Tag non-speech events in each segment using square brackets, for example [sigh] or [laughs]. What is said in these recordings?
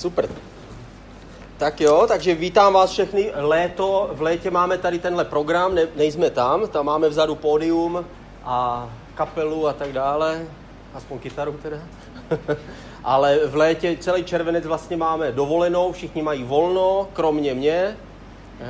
Super. Tak jo, takže vítám vás všechny. Léto, v létě máme tady tenhle program, ne, nejsme tam, tam máme vzadu pódium a kapelu a tak dále, aspoň kytaru teda. [laughs] Ale v létě celý červenec vlastně máme dovolenou, všichni mají volno, kromě mě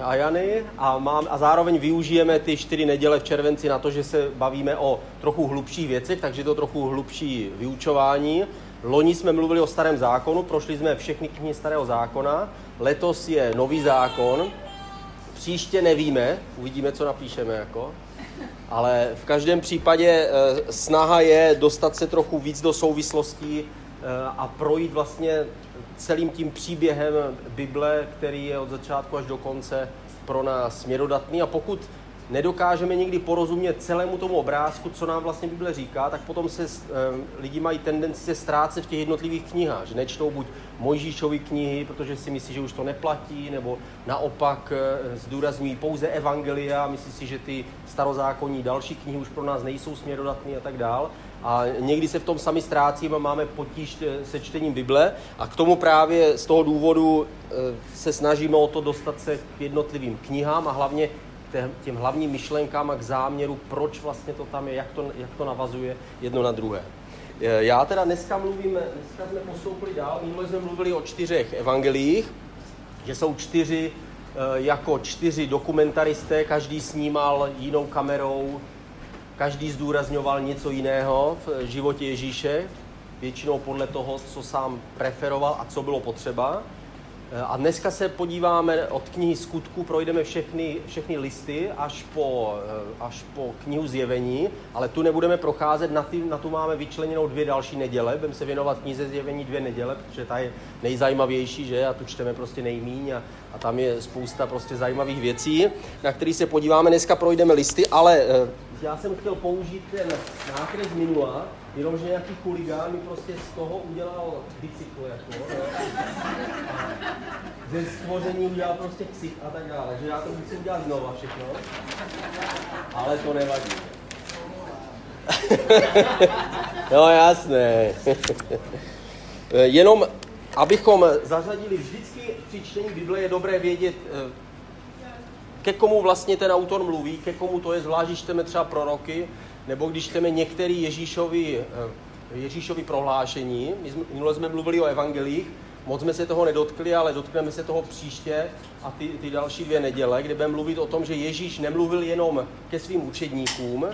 a Jany a, mám, a zároveň využijeme ty čtyři neděle v červenci na to, že se bavíme o trochu hlubších věcech, takže to trochu hlubší vyučování. Loni jsme mluvili o starém zákonu, prošli jsme všechny knihy starého zákona, letos je nový zákon, příště nevíme, uvidíme, co napíšeme jako, ale v každém případě eh, snaha je dostat se trochu víc do souvislostí eh, a projít vlastně celým tím příběhem Bible, který je od začátku až do konce pro nás směrodatný. A pokud nedokážeme nikdy porozumět celému tomu obrázku, co nám vlastně Bible říká, tak potom se e, lidi mají tendenci se ztrácet v těch jednotlivých knihách, že nečtou buď Mojžíšovy knihy, protože si myslí, že už to neplatí, nebo naopak e, zdůrazňují pouze evangelia, myslí si, že ty starozákonní další knihy už pro nás nejsou směrodatné a tak dál. A někdy se v tom sami ztrácíme, máme potíž eh, se čtením Bible a k tomu právě z toho důvodu se snažíme o to dostat se k jednotlivým knihám a hlavně těm hlavním myšlenkám a k záměru, proč vlastně to tam je, jak to, jak to navazuje jedno na druhé. Já teda dneska mluvím, dneska jsme postoupili dál, minule jsme mluvili o čtyřech evangeliích, že jsou čtyři, eh, jako čtyři dokumentaristé, každý snímal jinou kamerou, každý zdůrazňoval něco jiného v životě Ježíše, většinou podle toho, co sám preferoval a co bylo potřeba. A dneska se podíváme od knihy skutku, projdeme všechny, všechny listy až po, eh, až po knihu zjevení, ale tu nebudeme procházet, na, ty, na tu máme vyčleněnou dvě další neděle, budeme se věnovat knize zjevení dvě neděle, protože ta je nejzajímavější, že? A tu čteme prostě nejmíň a, a tam je spousta prostě zajímavých věcí, na které se podíváme. Dneska projdeme listy, ale eh, já jsem chtěl použít ten nákres minula, jenomže nějaký chuligán mi prostě z toho udělal bicykl, jako, ze stvoření udělal prostě ksich a tak dále, že já to musím udělat znova všechno, ale to nevadí. [laughs] no jasné. [laughs] Jenom abychom zařadili vždycky při čtení Bible, je dobré vědět, eh, ke komu vlastně ten autor mluví, ke komu to je, zvlášť čteme třeba proroky, nebo když čteme některé Ježíšovi, eh, Ježíšovi prohlášení. My jsme, minule jsme mluvili o evangelích, moc jsme se toho nedotkli, ale dotkneme se toho příště a ty, ty další dvě neděle, kde budeme mluvit o tom, že Ježíš nemluvil jenom ke svým učedníkům,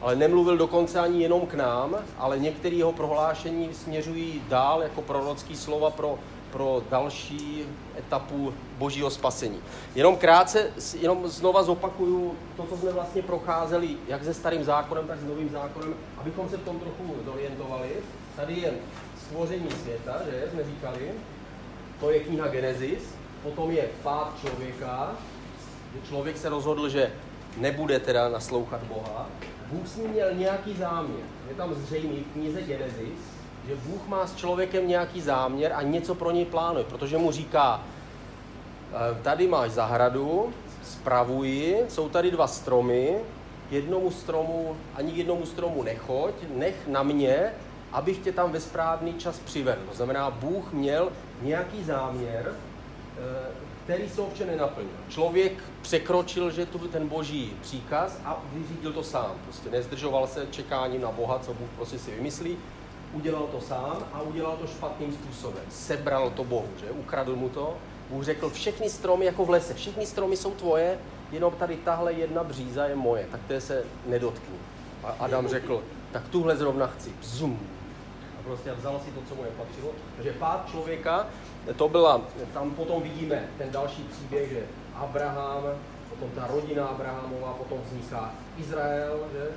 ale nemluvil dokonce ani jenom k nám, ale některé jeho prohlášení směřují dál jako prorocký slova pro pro další etapu božího spasení. Jenom krátce, jenom znova zopakuju to, co jsme vlastně procházeli, jak se starým zákonem, tak s novým zákonem, abychom se v tom trochu zorientovali. Tady je stvoření světa, že jsme říkali, to je kniha Genesis, potom je pád člověka, že člověk se rozhodl, že nebude teda naslouchat Boha. Bůh s ním měl nějaký záměr. Je tam zřejmý v knize Genesis, že Bůh má s člověkem nějaký záměr a něco pro něj plánuje, protože mu říká, e, tady máš zahradu, spravuji, jsou tady dva stromy, jednomu stromu, ani jednomu stromu nechoď, nech na mě, abych tě tam ve správný čas přivedl. To znamená, Bůh měl nějaký záměr, e, který se ovšem nenaplnil. Člověk překročil, že tu ten boží příkaz a vyřídil to sám. Prostě nezdržoval se čekáním na Boha, co Bůh prostě si vymyslí, udělal to sám a udělal to špatným způsobem. Sebral to Bohu, že? Ukradl mu to. Bůh řekl, všechny stromy jako v lese, všechny stromy jsou tvoje, jenom tady tahle jedna bříza je moje, tak té se nedotkni. A Adam řekl, tak tuhle zrovna chci. Zum. A prostě vzal si to, co mu nepatřilo. Takže pád člověka, to byla, tam potom vidíme ten další příběh, že Abraham, potom ta rodina Abrahamová, potom vzniká Izrael, že?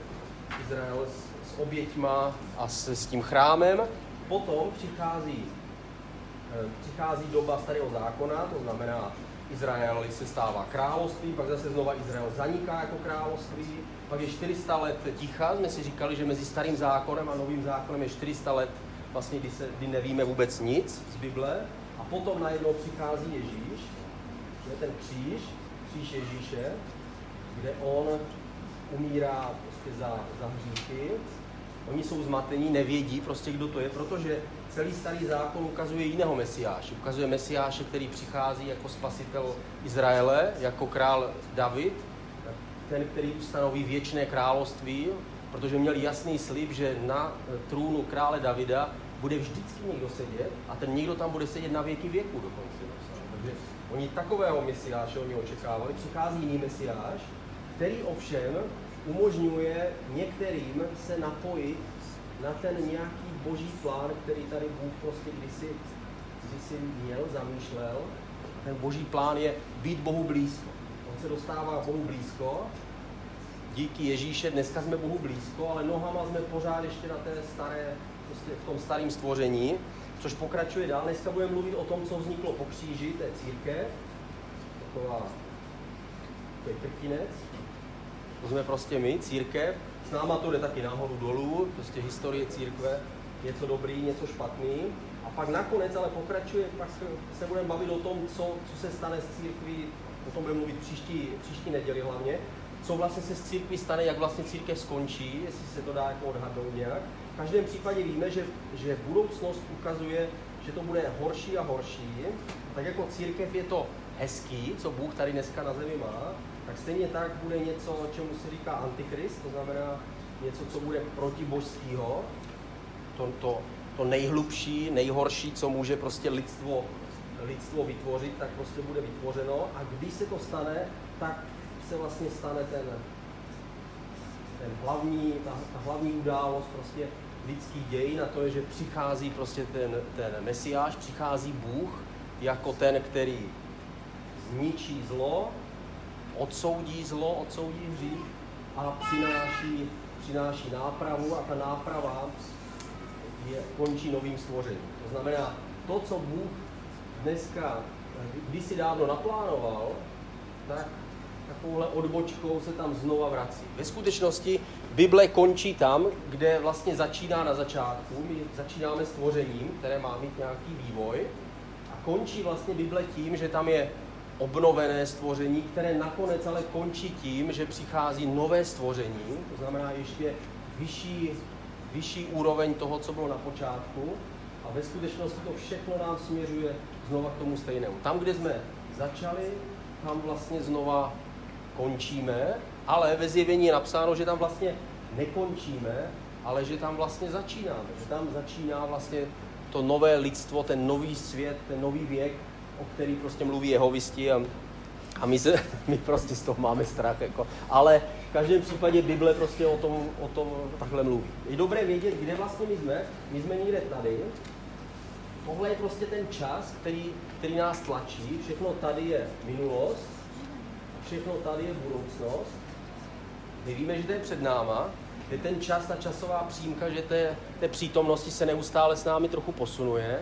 Izrael s oběťma a s, s tím chrámem. Potom přichází, eh, přichází doba starého zákona, to znamená, Izrael se stává království, pak zase znova Izrael zaniká jako království, pak je 400 let ticha, jsme si říkali, že mezi starým zákonem a novým zákonem je 400 let, vlastně, kdy, se, kdy nevíme vůbec nic z Bible, a potom najednou přichází Ježíš, je ten kříž, kříž Ježíše, kde on umírá prostě za, za hříchy oni jsou zmatení, nevědí prostě, kdo to je, protože celý starý zákon ukazuje jiného mesiáše. Ukazuje mesiáše, který přichází jako spasitel Izraele, jako král David, ten, který ustanoví věčné království, protože měl jasný slib, že na trůnu krále Davida bude vždycky někdo sedět a ten někdo tam bude sedět na věky věku dokonce. Takže oni takového mesiáše oni očekávali. Přichází jiný mesiáš, který ovšem umožňuje některým se napojit na ten nějaký boží plán, který tady Bůh prostě kdysi, kdysi měl, zamýšlel. Ten boží plán je být Bohu blízko. On se dostává Bohu blízko. Díky Ježíše dneska jsme Bohu blízko, ale nohama jsme pořád ještě na té staré, prostě v tom starém stvoření, což pokračuje dál. Dneska budeme mluvit o tom, co vzniklo po kříži, to je církev, taková, takový krtinec, to jsme prostě my, církev. S náma to jde taky nahoru dolů, prostě historie církve, něco dobrý, něco špatný. A pak nakonec ale pokračuje, pak se budeme bavit o tom, co, co se stane s církví, o tom budeme mluvit příští, příští neděli hlavně, co vlastně se s církví stane, jak vlastně církev skončí, jestli se to dá jako odhadnout nějak. V každém případě víme, že, že budoucnost ukazuje, že to bude horší a horší. Tak jako církev je to hezký, co Bůh tady dneska na zemi má, tak stejně tak bude něco, čemu se říká antikrist, to znamená něco, co bude protibožského, to, to, to nejhlubší, nejhorší, co může prostě lidstvo, lidstvo vytvořit, tak prostě bude vytvořeno. A když se to stane, tak se vlastně stane ten, ten hlavní, ta, ta hlavní událost prostě lidský dějin a to je, že přichází prostě ten, ten mesiáš, přichází Bůh jako ten, který zničí zlo, odsoudí zlo, odsoudí hřích a přináší, přináší nápravu a ta náprava je, končí novým stvořením. To znamená, to, co Bůh dneska, když si dávno naplánoval, tak takovouhle odbočkou se tam znova vrací. Ve skutečnosti Bible končí tam, kde vlastně začíná na začátku. My začínáme stvořením, které má mít nějaký vývoj a končí vlastně Bible tím, že tam je obnovené stvoření, které nakonec ale končí tím, že přichází nové stvoření, to znamená ještě vyšší, vyšší úroveň toho, co bylo na počátku. A ve skutečnosti to všechno nám směřuje znova k tomu stejnému. Tam, kde jsme začali, tam vlastně znova končíme, ale ve zjevení je napsáno, že tam vlastně nekončíme, ale že tam vlastně začínáme. Že tam začíná vlastně to nové lidstvo, ten nový svět, ten nový věk, o který prostě mluví jehovisti a, a my, se, [laughs] my prostě z toho máme strach. Jako. Ale v každém případě Bible prostě o tom, o tom takhle mluví. Je dobré vědět, kde vlastně my jsme. My jsme někde tady. Tohle je prostě ten čas, který, který nás tlačí. Všechno tady je minulost, všechno tady je budoucnost. My víme, že to je před náma, je ten čas, ta časová přímka, že té, té přítomnosti se neustále s námi trochu posunuje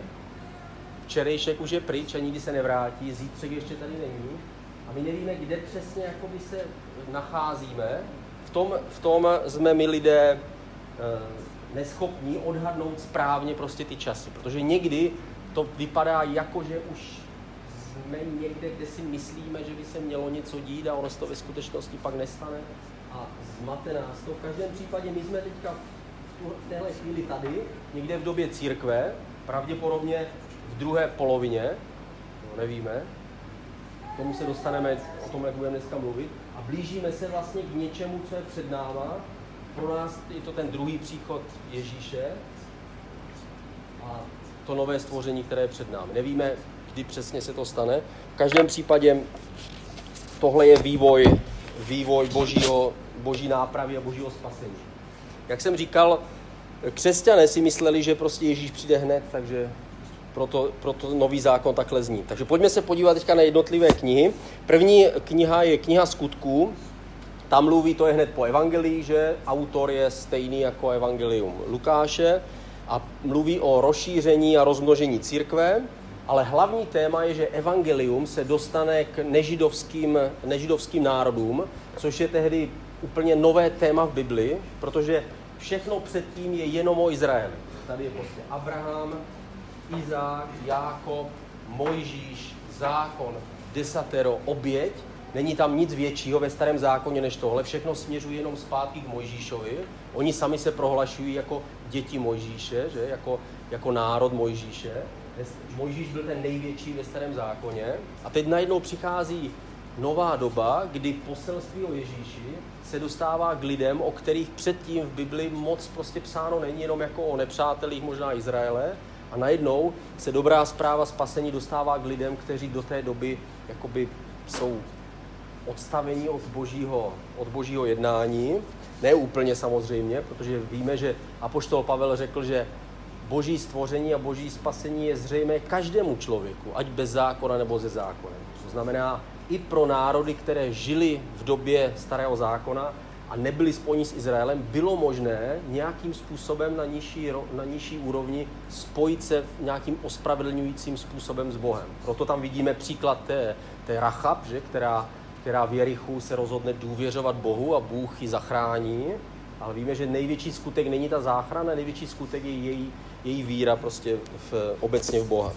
včerejšek už je pryč a nikdy se nevrátí, zítřek ještě tady není a my nevíme, kde přesně jakoby se nacházíme. V tom, v tom jsme my lidé e, neschopní odhadnout správně prostě ty časy, protože někdy to vypadá jako, že už jsme někde, kde si myslíme, že by se mělo něco dít a ono se to ve skutečnosti pak nestane a zmate nás to. V každém případě my jsme teďka v téhle chvíli tady, někde v době církve, pravděpodobně v druhé polovině, no nevíme, k tomu se dostaneme, o tom, jak budeme dneska mluvit, a blížíme se vlastně k něčemu, co je před náma. Pro nás je to ten druhý příchod Ježíše a to nové stvoření, které je před námi. Nevíme, kdy přesně se to stane. V každém případě tohle je vývoj, vývoj božího, boží nápravy a božího spasení. Jak jsem říkal, křesťané si mysleli, že prostě Ježíš přijde hned, takže proto, proto nový zákon takhle zní. Takže pojďme se podívat teďka na jednotlivé knihy. První kniha je kniha skutků. Tam mluví, to je hned po evangelii, že autor je stejný jako evangelium Lukáše a mluví o rozšíření a rozmnožení církve, ale hlavní téma je, že evangelium se dostane k nežidovským, nežidovským národům, což je tehdy úplně nové téma v Bibli, protože všechno předtím je jenom o Izraeli. Tady je prostě Abraham, Izák, Jákob, Mojžíš, zákon, desatero, oběť není tam nic většího ve starém zákoně než tohle, všechno směřuje jenom zpátky k Mojžíšovi. Oni sami se prohlašují jako děti Mojžíše, že? Jako, jako národ Mojžíše. Mojžíš byl ten největší ve starém zákoně. A teď najednou přichází nová doba, kdy poselství o Ježíši se dostává k lidem, o kterých předtím v Bibli moc prostě psáno není, jenom jako o nepřátelích možná Izraele. A najednou se dobrá zpráva spasení dostává k lidem, kteří do té doby jakoby jsou odstavení od božího, od božího jednání. Ne úplně samozřejmě, protože víme, že Apoštol Pavel řekl, že boží stvoření a boží spasení je zřejmé každému člověku, ať bez zákona nebo ze zákona. To znamená, i pro národy, které žili v době starého zákona a nebyli spojeni s Izraelem, bylo možné nějakým způsobem na nižší, na nižší úrovni spojit se nějakým ospravedlňujícím způsobem s Bohem. Proto tam vidíme příklad té, té Rachab, že, která, která v Jerichu se rozhodne důvěřovat Bohu a Bůh ji zachrání. Ale víme, že největší skutek není ta záchrana, největší skutek je její, její víra prostě v, obecně v Boha.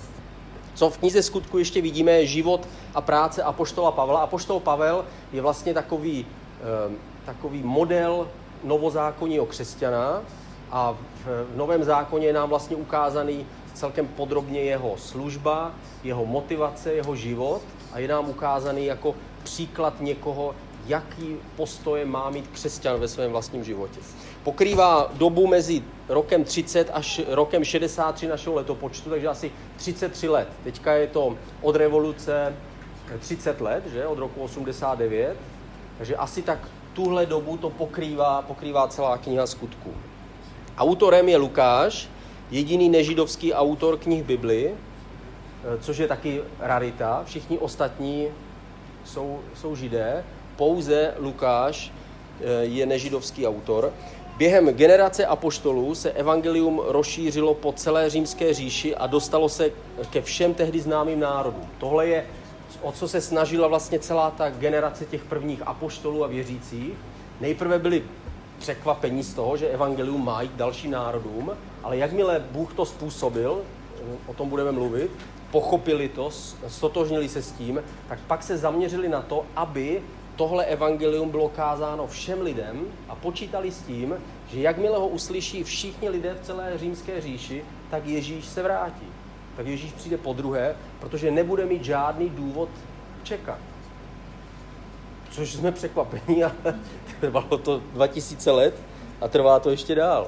Co v knize skutku ještě vidíme, je život a práce Apoštola Pavla. Apoštol Pavel je vlastně takový, eh, takový model novozákonního křesťana a v Novém zákoně je nám vlastně ukázaný celkem podrobně jeho služba, jeho motivace, jeho život a je nám ukázaný jako příklad někoho, jaký postoje má mít křesťan ve svém vlastním životě. Pokrývá dobu mezi rokem 30 až rokem 63 našeho letopočtu, takže asi 33 let. Teďka je to od revoluce 30 let, že, od roku 89, takže asi tak tuhle dobu to pokrývá, pokrývá celá kniha skutků. Autorem je Lukáš, jediný nežidovský autor knih Bibli, což je taky rarita. Všichni ostatní jsou, jsou židé pouze Lukáš eh, je nežidovský autor. Během generace apoštolů se evangelium rozšířilo po celé římské říši a dostalo se ke všem tehdy známým národům. Tohle je, o co se snažila vlastně celá ta generace těch prvních apoštolů a věřících. Nejprve byli překvapení z toho, že evangelium má jít dalším národům, ale jakmile Bůh to způsobil, o tom budeme mluvit, pochopili to, stotožnili se s tím, tak pak se zaměřili na to, aby tohle evangelium bylo kázáno všem lidem a počítali s tím, že jakmile ho uslyší všichni lidé v celé římské říši, tak Ježíš se vrátí. Tak Ježíš přijde po druhé, protože nebude mít žádný důvod čekat. Což jsme překvapení, ale [laughs] trvalo to 2000 let a trvá to ještě dál.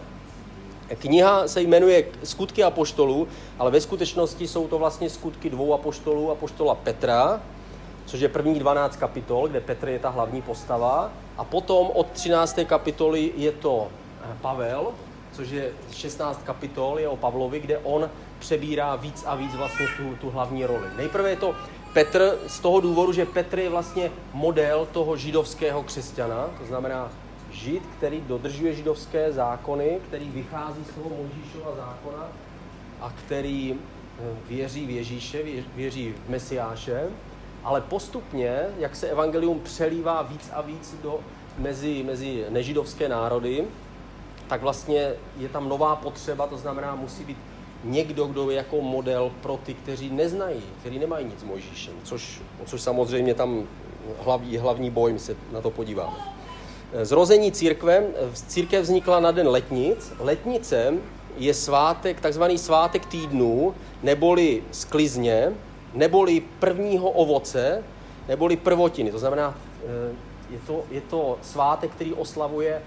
Kniha se jmenuje Skutky apoštolů, ale ve skutečnosti jsou to vlastně skutky dvou apoštolů, apoštola Petra což je první 12 kapitol, kde Petr je ta hlavní postava. A potom od 13. kapitoly je to Pavel, což je 16 kapitol, je o Pavlovi, kde on přebírá víc a víc vlastně tu, tu hlavní roli. Nejprve je to Petr z toho důvodu, že Petr je vlastně model toho židovského křesťana, to znamená žid, který dodržuje židovské zákony, který vychází z toho Mojžíšova zákona a který eh, věří v Ježíše, věří v Mesiáše ale postupně, jak se evangelium přelívá víc a víc do, mezi, mezi nežidovské národy, tak vlastně je tam nová potřeba, to znamená, musí být někdo, kdo je jako model pro ty, kteří neznají, kteří nemají nic s Mojžíšem, což, což samozřejmě tam hlavní, hlavní boj, my se na to podíváme. Zrození církve, církev vznikla na den letnic. Letnice je svátek, takzvaný svátek týdnů, neboli sklizně, neboli prvního ovoce, neboli prvotiny. To znamená, eh, je to, je to svátek, který oslavuje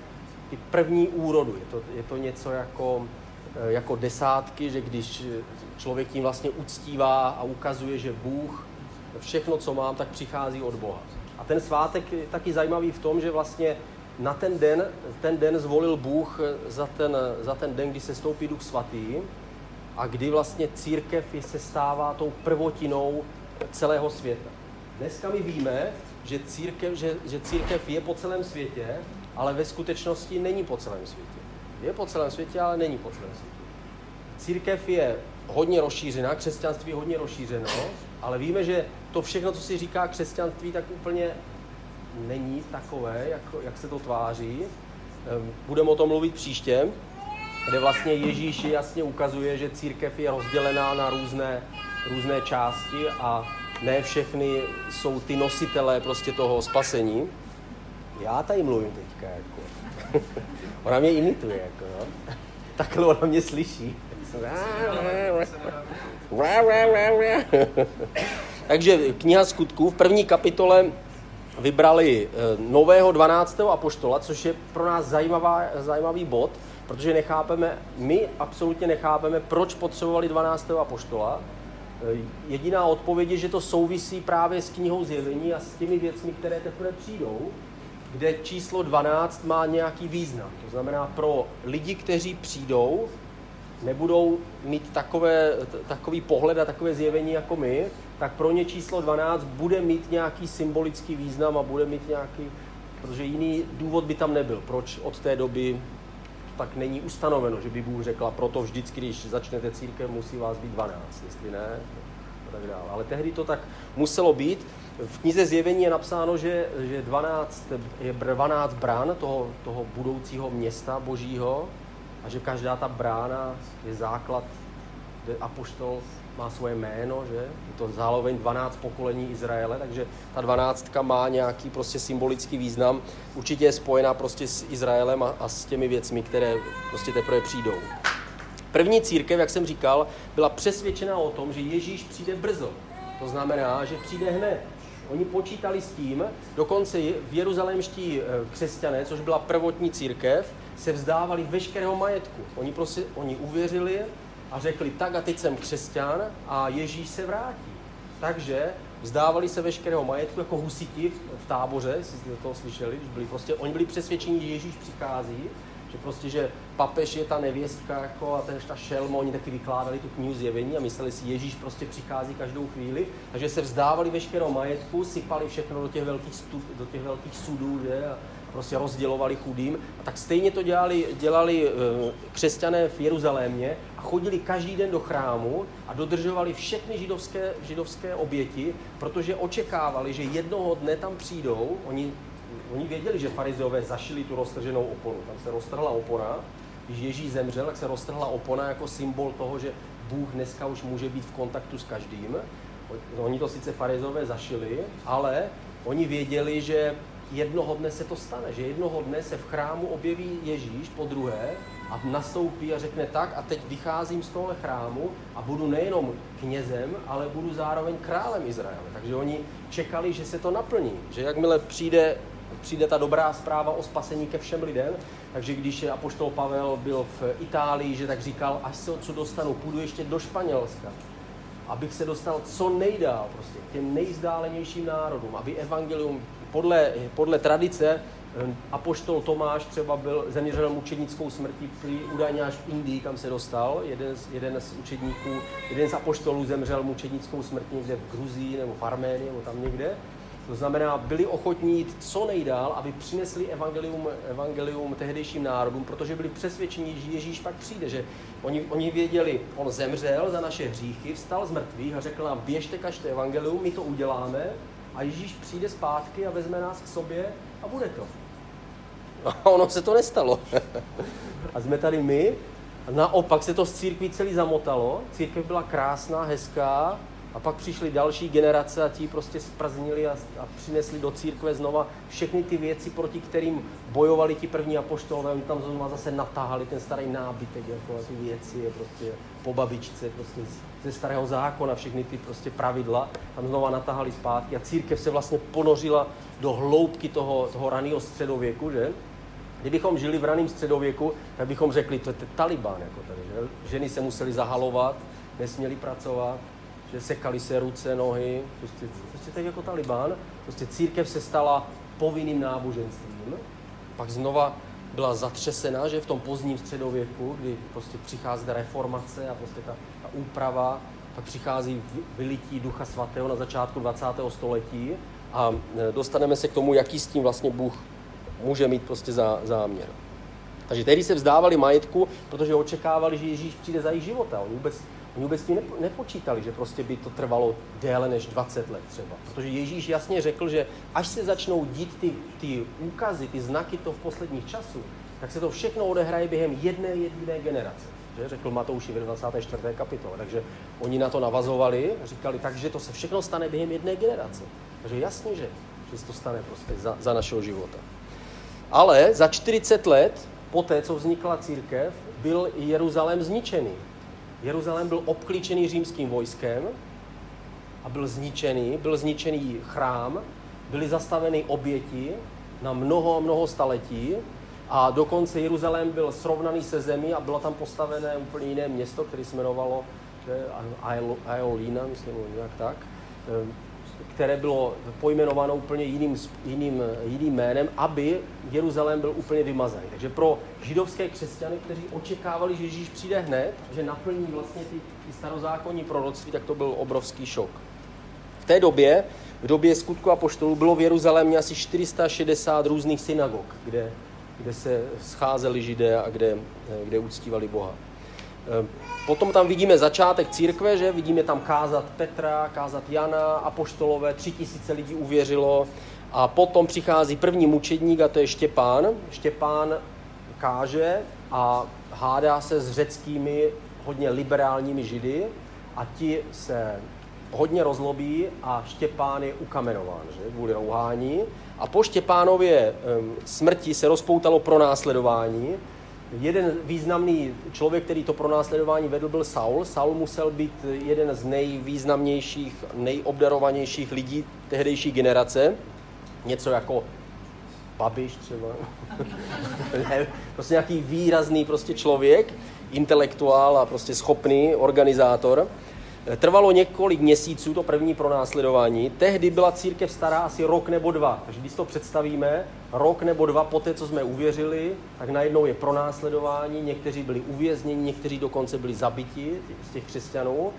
ty první úrodu. Je to, je to něco jako, jako desátky, že když člověk tím vlastně uctívá a ukazuje, že Bůh všechno, co mám, tak přichází od Boha. A ten svátek je taky zajímavý v tom, že vlastně na ten den, ten den zvolil Bůh za ten, za ten den, kdy se stoupí Duch Svatý, a kdy vlastně církev se stává tou prvotinou celého světa. Dneska my víme, že církev, že, že církev je po celém světě, ale ve skutečnosti není po celém světě. Je po celém světě, ale není po celém světě. Církev je hodně rozšířená, křesťanství je hodně rozšířeno, ale víme, že to všechno, co si říká křesťanství, tak úplně není takové, jak, jak se to tváří. Ehm, budeme o tom mluvit příště kde vlastně Ježíš jasně ukazuje, že církev je rozdělená na různé, různé části a ne všechny jsou ty nositelé prostě toho spasení. Já tady mluvím teďka, jako. [laughs] ona mě imituje, jako, no. [laughs] Takhle ona mě slyší. [laughs] Takže kniha skutků v první kapitole vybrali eh, nového 12. apoštola, což je pro nás zajímavá, zajímavý bod, protože nechápeme, my absolutně nechápeme, proč potřebovali 12. apoštola. Eh, jediná odpověď je, že to souvisí právě s knihou zjevení a s těmi věcmi, které teprve přijdou, kde číslo 12 má nějaký význam. To znamená pro lidi, kteří přijdou, nebudou mít takové, takový pohled a takové zjevení jako my, tak pro ně číslo 12 bude mít nějaký symbolický význam a bude mít nějaký, protože jiný důvod by tam nebyl, proč od té doby tak není ustanoveno, že by Bůh řekla, proto vždycky, když začnete církev, musí vás být 12, jestli ne, a tak dále. Ale tehdy to tak muselo být. V knize Zjevení je napsáno, že, že 12, je 12 brán toho, toho budoucího města božího a že každá ta brána je základ, kde apoštol má svoje jméno, že? Je to zároveň 12 pokolení Izraele, takže ta dvanáctka má nějaký prostě symbolický význam. Určitě je spojená prostě s Izraelem a, a s těmi věcmi, které prostě teprve přijdou. První církev, jak jsem říkal, byla přesvědčena o tom, že Ježíš přijde brzo. To znamená, že přijde hned. Oni počítali s tím, dokonce v jeruzalémští eh, křesťané, což byla prvotní církev, se vzdávali veškerého majetku. Oni, prostě, oni uvěřili a řekli, tak a teď jsem křesťan a Ježíš se vrátí. Takže vzdávali se veškerého majetku jako husiti v táboře, jestli jste to slyšeli, když byli prostě, oni byli přesvědčeni, že Ježíš přichází, že prostě, že papež je ta nevěstka jako a ten, ta šelma, oni taky vykládali tu knihu zjevení a mysleli si, Ježíš prostě přichází každou chvíli, takže se vzdávali veškerého majetku, sypali všechno do těch velkých, stu, do těch velkých sudů, že, a prostě rozdělovali chudým. A tak stejně to dělali, dělali eh, křesťané v Jeruzalémě a chodili každý den do chrámu a dodržovali všechny židovské, židovské oběti, protože očekávali, že jednoho dne tam přijdou, oni, oni věděli, že farizeové zašili tu roztrženou oponu, tam se roztrhla opona, když Ježíš zemřel, tak se roztrhla opona jako symbol toho, že Bůh dneska už může být v kontaktu s každým. Oni to sice farizové zašili, ale oni věděli, že jednoho dne se to stane, že jednoho dne se v chrámu objeví Ježíš po druhé a nastoupí a řekne tak a teď vycházím z tohle chrámu a budu nejenom knězem, ale budu zároveň králem Izraele. Takže oni čekali, že se to naplní, že jakmile přijde, přijde ta dobrá zpráva o spasení ke všem lidem, takže když apoštol Pavel byl v Itálii, že tak říkal, až se odsud dostanu, půjdu ještě do Španělska, abych se dostal co nejdál prostě k těm nejzdálenějším národům, aby evangelium podle, podle tradice eh, Apoštol Tomáš třeba byl zemřel mučednickou smrtí prý údajně až v Indii, kam se dostal. Jeden z, jeden z učedníků, jeden z apoštolů zemřel mučednickou smrtí někde v Gruzii nebo v Arménii nebo tam někde. To znamená, byli ochotní jít co nejdál, aby přinesli evangelium, evangelium tehdejším národům, protože byli přesvědčeni, že Ježíš pak přijde. Že oni, oni věděli, on zemřel za naše hříchy, vstal z mrtvých a řekl nám, běžte, kažte evangelium, my to uděláme a Ježíš přijde zpátky a vezme nás k sobě a bude to. A ono se to nestalo. [laughs] a jsme tady my, a naopak se to z církví celý zamotalo. Církev byla krásná, hezká, a pak přišly další generace a ti prostě sprznili a, a přinesli do církve znova všechny ty věci, proti kterým bojovali ti první apoštolové. Oni tam znova zase natáhali ten starý nábytek, jako ty věci, je prostě po babičce, prostě ze starého zákona, všechny ty prostě pravidla, tam znova natáhali zpátky a církev se vlastně ponořila do hloubky toho, toho raného středověku, že? Kdybychom žili v raném středověku, tak bychom řekli, to je Taliban, jako tady, že? Ženy se museli zahalovat, nesměli pracovat, že sekali se ruce, nohy, prostě, prostě tak jako Taliban. Prostě církev se stala povinným náboženstvím, pak znova byla zatřesena, že v tom pozdním středověku, kdy prostě přichází reformace a prostě ta, ta úprava, pak přichází vylití Ducha Svatého na začátku 20. století a e, dostaneme se k tomu, jaký s tím vlastně Bůh může mít prostě za, záměr. Takže tehdy se vzdávali majetku, protože očekávali, že Ježíš přijde za jejich života. Oni vůbec Oni vůbec tím nepočítali, že prostě by to trvalo déle než 20 let třeba. Protože Ježíš jasně řekl, že až se začnou dít ty, ty úkazy, ty znaky to v posledních časů, tak se to všechno odehraje během jedné jediné generace. že? řekl Matouši ve 24. kapitole. Takže oni na to navazovali a říkali, takže to se všechno stane během jedné generace. Takže jasně, že, že se to stane prostě za, za našeho života. Ale za 40 let, poté, co vznikla církev, byl Jeruzalém zničený. Jeruzalém byl obklíčený římským vojskem a byl zničený, byl zničený chrám, byly zastaveny oběti na mnoho a mnoho staletí a dokonce Jeruzalém byl srovnaný se zemí a bylo tam postavené úplně jiné město, které se jmenovalo Aeolína, myslím, nějak tak, které bylo pojmenováno úplně jiným, jiným, jiným jménem, aby Jeruzalém byl úplně vymazaný. Takže pro židovské křesťany, kteří očekávali, že Ježíš přijde hned, že naplní vlastně ty, ty starozákonní proroctví, tak to byl obrovský šok. V té době, v době skutku a poštolů, bylo v Jeruzalémě asi 460 různých synagog, kde kde se scházeli židé a kde, kde uctívali Boha. Potom tam vidíme začátek církve, že vidíme tam kázat Petra, kázat Jana, apoštolové, tři tisíce lidí uvěřilo a potom přichází první mučedník a to je Štěpán. Štěpán káže a hádá se s řeckými hodně liberálními židy a ti se hodně rozlobí a Štěpán je ukamenován, že, kvůli rouhání. A po Štěpánově smrti se rozpoutalo pronásledování. Jeden významný člověk, který to pronásledování vedl, byl Saul. Saul musel být jeden z nejvýznamnějších, nejobdarovanějších lidí tehdejší generace. Něco jako Babiš třeba. [laughs] prostě nějaký výrazný prostě člověk, intelektuál a prostě schopný organizátor. Trvalo několik měsíců to první pronásledování. Tehdy byla církev stará asi rok nebo dva. Takže když to představíme, rok nebo dva poté, co jsme uvěřili, tak najednou je pronásledování. Někteří byli uvězněni, někteří dokonce byli zabiti z těch křesťanů.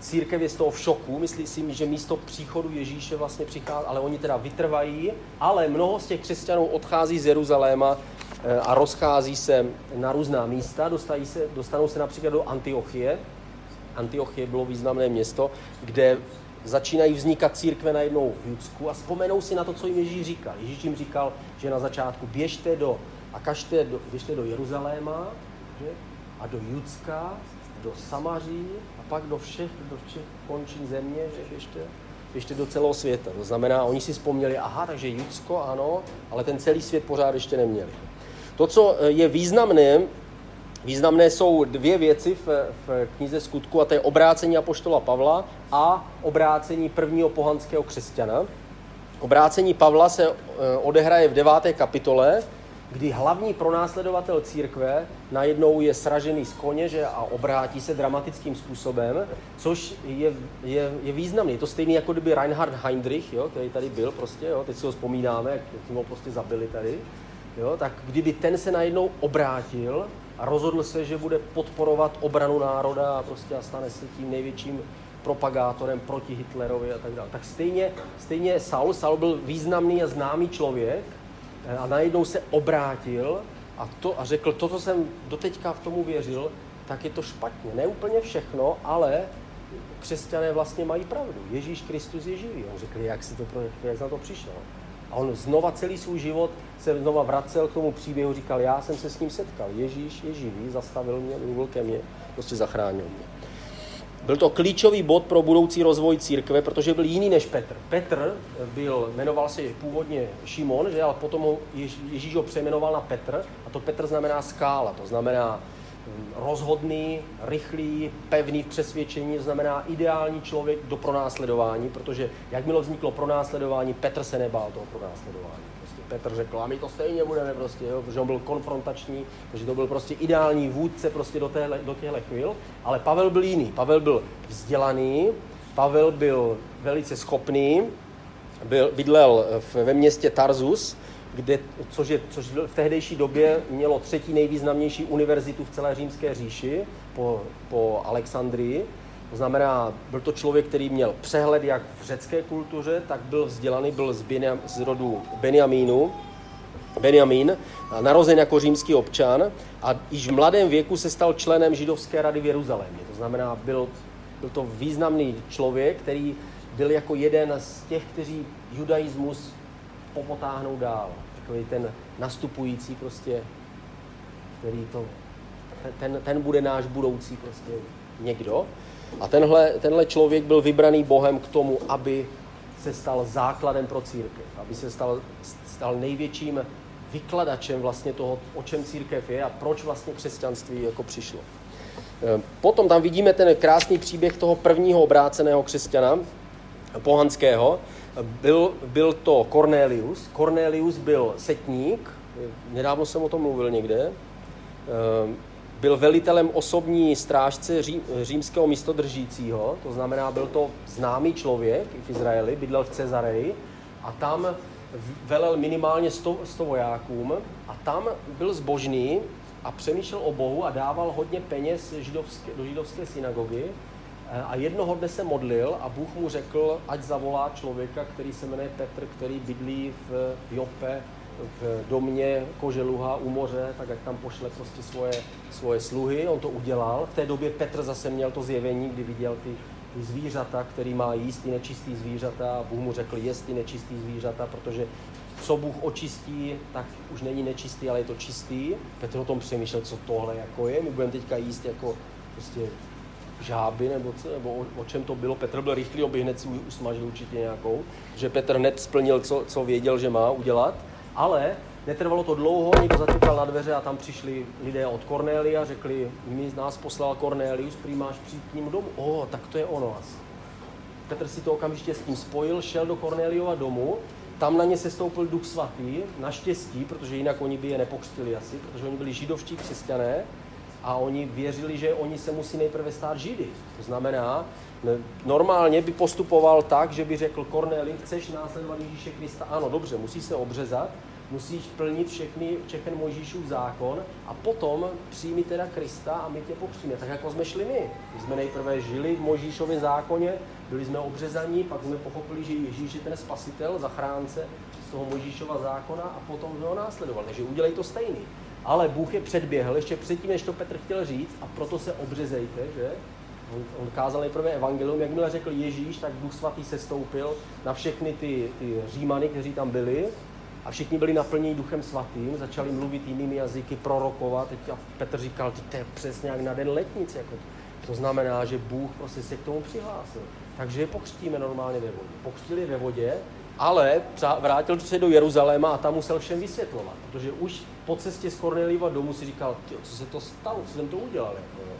Církev je z toho v šoku, myslí si, že místo příchodu Ježíše vlastně přichází, ale oni teda vytrvají, ale mnoho z těch křesťanů odchází z Jeruzaléma eh, a rozchází se na různá místa, dostají se, dostanou se například do Antiochie, Antiochie bylo významné město, kde začínají vznikat církve najednou v Judsku a vzpomenou si na to, co jim Ježíš říkal. Ježíš jim říkal, že na začátku běžte do a kažte do, běžte do Jeruzaléma že? a do Judska, do Samaří a pak do všech, do všech končin země, že běžte, běžte do celého světa. To znamená, oni si vzpomněli, aha, takže Judsko, ano, ale ten celý svět pořád ještě neměli. To, co je významné, Významné jsou dvě věci v, v knize skutku, a to je obrácení apoštola Pavla a obrácení prvního pohanského křesťana. Obrácení Pavla se eh, odehraje v deváté kapitole, kdy hlavní pronásledovatel církve najednou je sražený z koně že, a obrátí se dramatickým způsobem, což je, je, je významný. Je to stejný, jako kdyby Reinhard Heinrich, jo, který tady byl prostě, jo, teď si ho vzpomínáme, jak ho prostě zabili tady, jo, tak kdyby ten se najednou obrátil a rozhodl se, že bude podporovat obranu národa a prostě a stane se tím největším propagátorem proti Hitlerovi a tak dále. Tak stejně, stejně Saul, Saul byl významný a známý člověk eh, a najednou se obrátil a, to, a řekl, to, co jsem doteďka v tomu věřil, tak je to špatně. Ne úplně všechno, ale křesťané vlastně mají pravdu. Ježíš Kristus je živý. On řekl, jak, si to, jak na to přišel. On znova celý svůj život se znova vracel k tomu příběhu, říkal, já jsem se s ním setkal, Ježíš je živý, zastavil mě, mluvil ke mně, prostě zachránil mě. Byl to klíčový bod pro budoucí rozvoj církve, protože byl jiný než Petr. Petr byl, jmenoval se původně Šimon, ale potom Ježíš ho přejmenoval na Petr a to Petr znamená skála, to znamená rozhodný, rychlý, pevný v přesvědčení, znamená ideální člověk do pronásledování, protože jakmile vzniklo pronásledování, Petr se nebál toho pronásledování. Prostě Petr řekl, a my to stejně budeme prostě, jo, protože on byl konfrontační, takže to byl prostě ideální vůdce prostě do, téhle, do těchto chvil, ale Pavel byl jiný. Pavel byl vzdělaný, Pavel byl velice schopný, byl, bydlel ve městě Tarzus, kde, což, je, což v tehdejší době mělo třetí nejvýznamnější univerzitu v celé římské říši po, po Alexandrii. To znamená, byl to člověk, který měl přehled jak v řecké kultuře, tak byl vzdělaný, byl z, Beniam, z rodu Benjamínu, Benjamín, narozen jako římský občan a již v mladém věku se stal členem židovské rady v Jeruzalémě. To znamená, byl, byl to významný člověk, který byl jako jeden z těch, kteří judaismus popotáhnou dál takový ten nastupující prostě, který to ten, ten bude náš budoucí prostě někdo. A tenhle, tenhle člověk byl vybraný Bohem k tomu, aby se stal základem pro církev, aby se stal, stal největším vykladačem vlastně toho, o čem církev je a proč vlastně křesťanství jako přišlo. E, potom tam vidíme ten krásný příběh toho prvního obráceného křesťana, pohanského. Byl, byl to Cornelius. Cornelius byl setník, nedávno jsem o tom mluvil někde. E, byl velitelem osobní strážce ří, římského místodržícího, to znamená, byl to známý člověk v Izraeli, bydlel v Cezareji. A tam velel minimálně 100, 100 vojákům. A tam byl zbožný a přemýšlel o Bohu a dával hodně peněz židovské, do židovské synagogy a jednoho dne se modlil a Bůh mu řekl, ať zavolá člověka, který se jmenuje Petr, který bydlí v Jope, v domě Koželuha u moře, tak ať tam pošle prostě svoje, svoje sluhy. On to udělal. V té době Petr zase měl to zjevení, kdy viděl ty, ty zvířata, který má jíst ty nečistý zvířata a Bůh mu řekl, jest ty nečistý zvířata, protože co Bůh očistí, tak už není nečistý, ale je to čistý. Petr o tom přemýšlel, co tohle jako je. My budeme teďka jíst jako prostě žáby, nebo, co, nebo o, o, čem to bylo. Petr byl rychlý, aby hned si usmažil určitě nějakou. Že Petr hned splnil, co, co věděl, že má udělat. Ale netrvalo to dlouho, někdo zaťukal na dveře a tam přišli lidé od Cornélia, řekli, my z nás poslal Cornelius, prý máš přijít k ním domů. O, tak to je ono asi. Petr si to okamžitě s tím spojil, šel do Corneliova domu, tam na ně se stoupil duch svatý, naštěstí, protože jinak oni by je nepokřtili asi, protože oni byli židovští křesťané a oni věřili, že oni se musí nejprve stát židy. To znamená, normálně by postupoval tak, že by řekl Korneli, chceš následovat Ježíše Krista? Ano, dobře, musíš se obřezat, musíš plnit všechny, všechny Mojžíšův zákon a potom přijmi teda Krista a my tě pokřtíme. Tak jako jsme šli my. My jsme nejprve žili v Mojžíšově zákoně, byli jsme obřezaní, pak jsme pochopili, že Ježíš je ten spasitel, zachránce z toho Mojžíšova zákona a potom jsme ho následovali. Takže udělej to stejný. Ale Bůh je předběhl ještě předtím, než to Petr chtěl říct a proto se obřezejte, že? On, on kázal nejprve evangelium, jakmile řekl Ježíš, tak Duch Svatý se stoupil na všechny ty, ty římany, kteří tam byli a všichni byli naplněni Duchem Svatým, začali mluvit jinými jazyky, prorokovat. A Petr říkal, to je přesně jak na den letnice. Jako, to znamená, že Bůh prostě se k tomu přihlásil. Takže je pokřtíme normálně ve vodě. Pokřtili ve vodě, ale vrátil se do Jeruzaléma a tam musel všem vysvětlovat, protože už po cestě z Korneliova domů si říkal, co se to stalo, co jsem to udělal. Jako,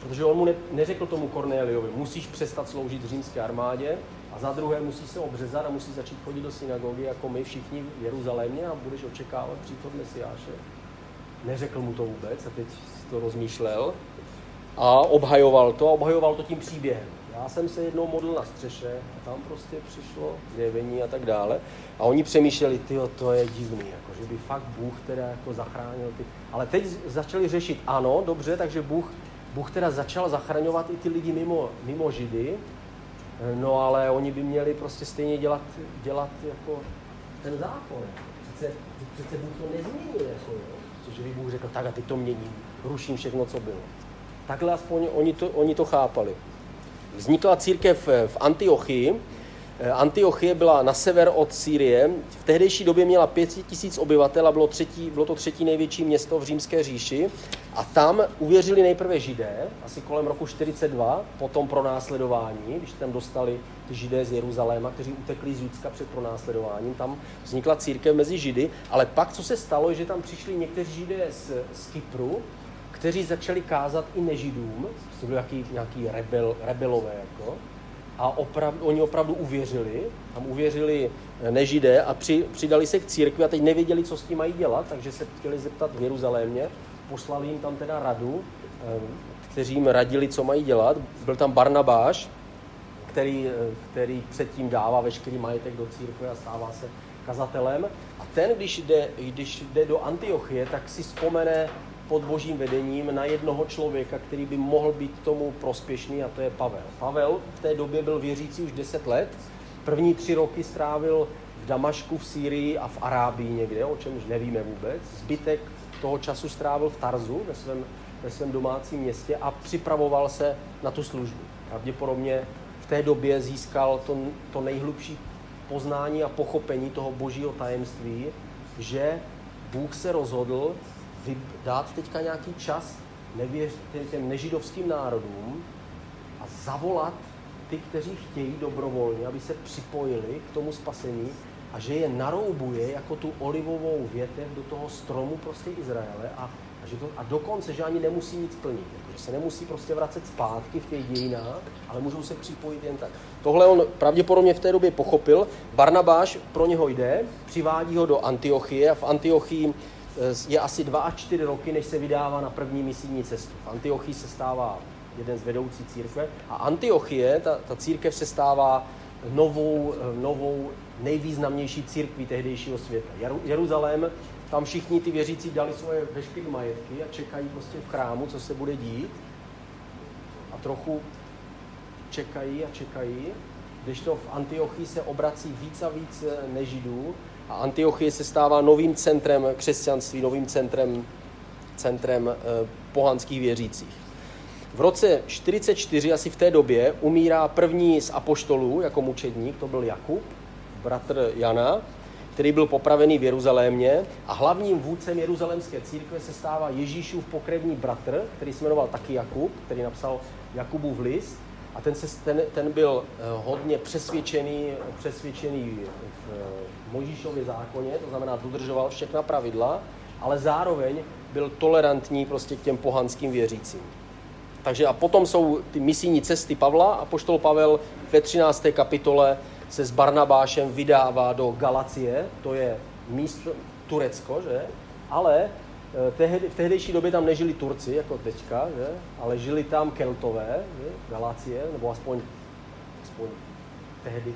Protože on mu ne, neřekl tomu Korneliovi, musíš přestat sloužit římské armádě a za druhé musíš se obřezat a musíš začít chodit do synagogy jako my všichni v Jeruzalémě a budeš očekávat příchod Mesiáše. Neřekl mu to vůbec a teď si to rozmýšlel a obhajoval to a obhajoval to tím příběhem. Já jsem se jednou modlil na střeše a tam prostě přišlo zjevení a tak dále. A oni přemýšleli, ty to je divný, jako, že by fakt Bůh teda jako zachránil ty. Ale teď začali řešit, ano, dobře, takže Bůh Bůh teda začal zachraňovat i ty lidi mimo, mimo Židy, no ale oni by měli prostě stejně dělat, dělat jako ten zákon. Přece, přece Bůh to nezměnil, jako, jo. Což by Bůh řekl, tak a teď to měním, ruším všechno, co bylo. Takhle aspoň oni to, oni to chápali. Vznikla církev v Antiochii, Eh, Antiochie byla na sever od Sýrie. V tehdejší době měla 5 tisíc obyvatel a bylo, třetí, bylo to třetí největší město v římské říši. A tam uvěřili nejprve židé, asi kolem roku 42, potom pro následování, když tam dostali ty židé z Jeruzaléma, kteří utekli z Judska před pronásledováním. Tam vznikla církev mezi židy, ale pak co se stalo, že tam přišli někteří židé z, z Kypru, kteří začali kázat i nežidům, to byli nějaký, nějaký rebel, rebelové, jako, a opravdu, oni opravdu uvěřili, tam uvěřili eh, nežidé a při, přidali se k církvi a teď nevěděli, co s tím mají dělat, takže se chtěli zeptat v Jeruzalémě, poslali jim tam teda radu, eh, kteří jim radili, co mají dělat. Byl tam Barnabáš, který, eh, který předtím dává veškerý majetek do církve a stává se kazatelem. A ten, když jde, když jde do Antiochie, tak si vzpomene pod božím vedením na jednoho člověka, který by mohl být tomu prospěšný a to je Pavel. Pavel v té době byl věřící už 10 let, první tři roky strávil v Damašku, v Sýrii a v Arábii někde, o čemž nevíme vůbec. Zbytek toho času strávil v Tarzu, ve svém, ve svém domácím městě a připravoval se na tu službu. Pravděpodobně v té době získal to, to nejhlubší poznání a pochopení toho božího tajemství, že Bůh se rozhodl dát teďka nějaký čas nevěř, těm nežidovským národům a zavolat ty, kteří chtějí dobrovolně, aby se připojili k tomu spasení a že je naroubuje jako tu olivovou větev do toho stromu prostě Izraele a, a, že to, a dokonce, že ani nemusí nic plnit, jako, že se nemusí prostě vracet zpátky v těch dějinách, ale můžou se připojit jen tak. Tohle on pravděpodobně v té době pochopil. Barnabáš pro něho jde, přivádí ho do Antiochie a v Antiochii je asi dva až čtyři roky, než se vydává na první misijní cestu. V Antiochii se stává jeden z vedoucí církve a Antiochie, ta, ta církev se stává novou, eh, novou nejvýznamnější církví tehdejšího světa. Jeruzalém, tam všichni ty věřící dali svoje veškeré majetky a čekají prostě v chrámu, co se bude dít. A trochu čekají a čekají, když to v Antiochii se obrací víc a víc eh, nežidů a Antiochie se stává novým centrem křesťanství, novým centrem, centrem eh, pohanských věřících. V roce 44, asi v té době, umírá první z apoštolů jako mučedník, to byl Jakub, bratr Jana, který byl popravený v Jeruzalémě a hlavním vůdcem jeruzalémské církve se stává Ježíšův pokrevní bratr, který se jmenoval taky Jakub, který napsal Jakubův list a ten, se, ten, ten byl eh, hodně přesvědčený, přesvědčený v eh, Možíšově zákoně, to znamená dodržoval všechna pravidla, ale zároveň byl tolerantní prostě k těm pohanským věřícím. Takže a potom jsou ty misijní cesty Pavla a poštol Pavel ve 13. kapitole se s Barnabášem vydává do Galacie, to je místo Turecko, že? Ale tehdy, v tehdejší době tam nežili Turci, jako teďka, že? ale žili tam Keltové, že? Galacie, nebo aspoň, aspoň tehdy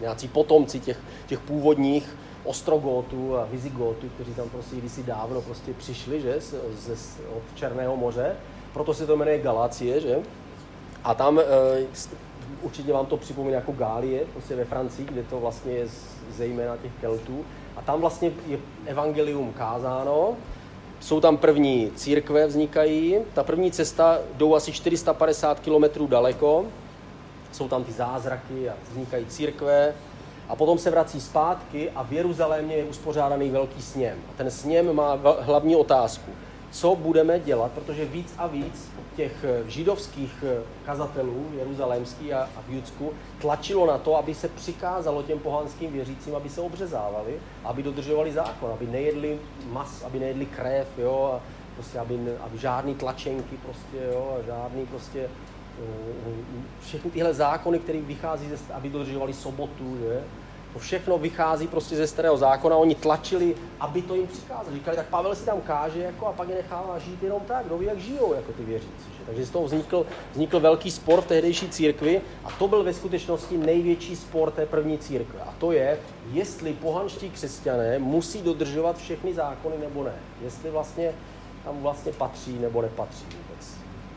nějací potomci těch, těch původních Ostrogotů a Vizigotů, kteří tam prostě kdysi dávno prostě přišli, že? Z, z, od Černého moře. Proto se to jmenuje Galacie, že? A tam e, určitě vám to připomíná jako Gálie, prostě ve Francii, kde to vlastně je zejména těch Keltů. A tam vlastně je evangelium kázáno, jsou tam první církve vznikají, ta první cesta jdou asi 450 km daleko, jsou tam ty zázraky a vznikají církve, a potom se vrací zpátky a v Jeruzalémě je uspořádaný velký sněm. A ten sněm má hlavní otázku. Co budeme dělat, protože víc a víc těch eh, židovských eh, kazatelů jeruzalémských a, a v Judsku tlačilo na to, aby se přikázalo těm pohanským věřícím, aby se obřezávali, aby dodržovali zákon, aby nejedli mas, aby nejedli krev, jo, a prostě aby, aby žádný tlačenky prostě, jo, a žádný prostě eh, všechny tyhle zákony, které vychází, aby dodržovali sobotu, že? To všechno vychází prostě ze starého zákona, oni tlačili, aby to jim přikázali. Říkali, tak Pavel si tam káže jako, a pak je nechává žít jenom tak, kdo ví, jak žijou jako ty věřící. Že? Takže z toho vznikl, vznikl velký spor v tehdejší církvi a to byl ve skutečnosti největší spor té první církve. A to je, jestli pohanští křesťané musí dodržovat všechny zákony nebo ne. Jestli vlastně tam vlastně patří nebo nepatří vůbec.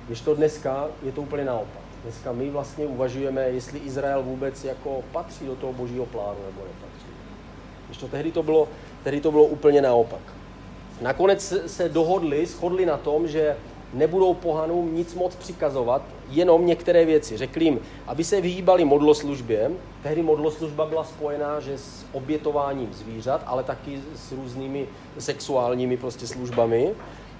Když to dneska je to úplně naopak. Dneska my vlastně uvažujeme, jestli Izrael vůbec jako patří do toho božího plánu nebo nepatří. Když to tehdy to bylo, tehdy to bylo úplně naopak. Nakonec se dohodli, shodli na tom, že nebudou pohanům nic moc přikazovat, jenom některé věci. Řekli jim, aby se vyhýbali modloslužbě. Tehdy modloslužba byla spojená že s obětováním zvířat, ale taky s různými sexuálními prostě službami.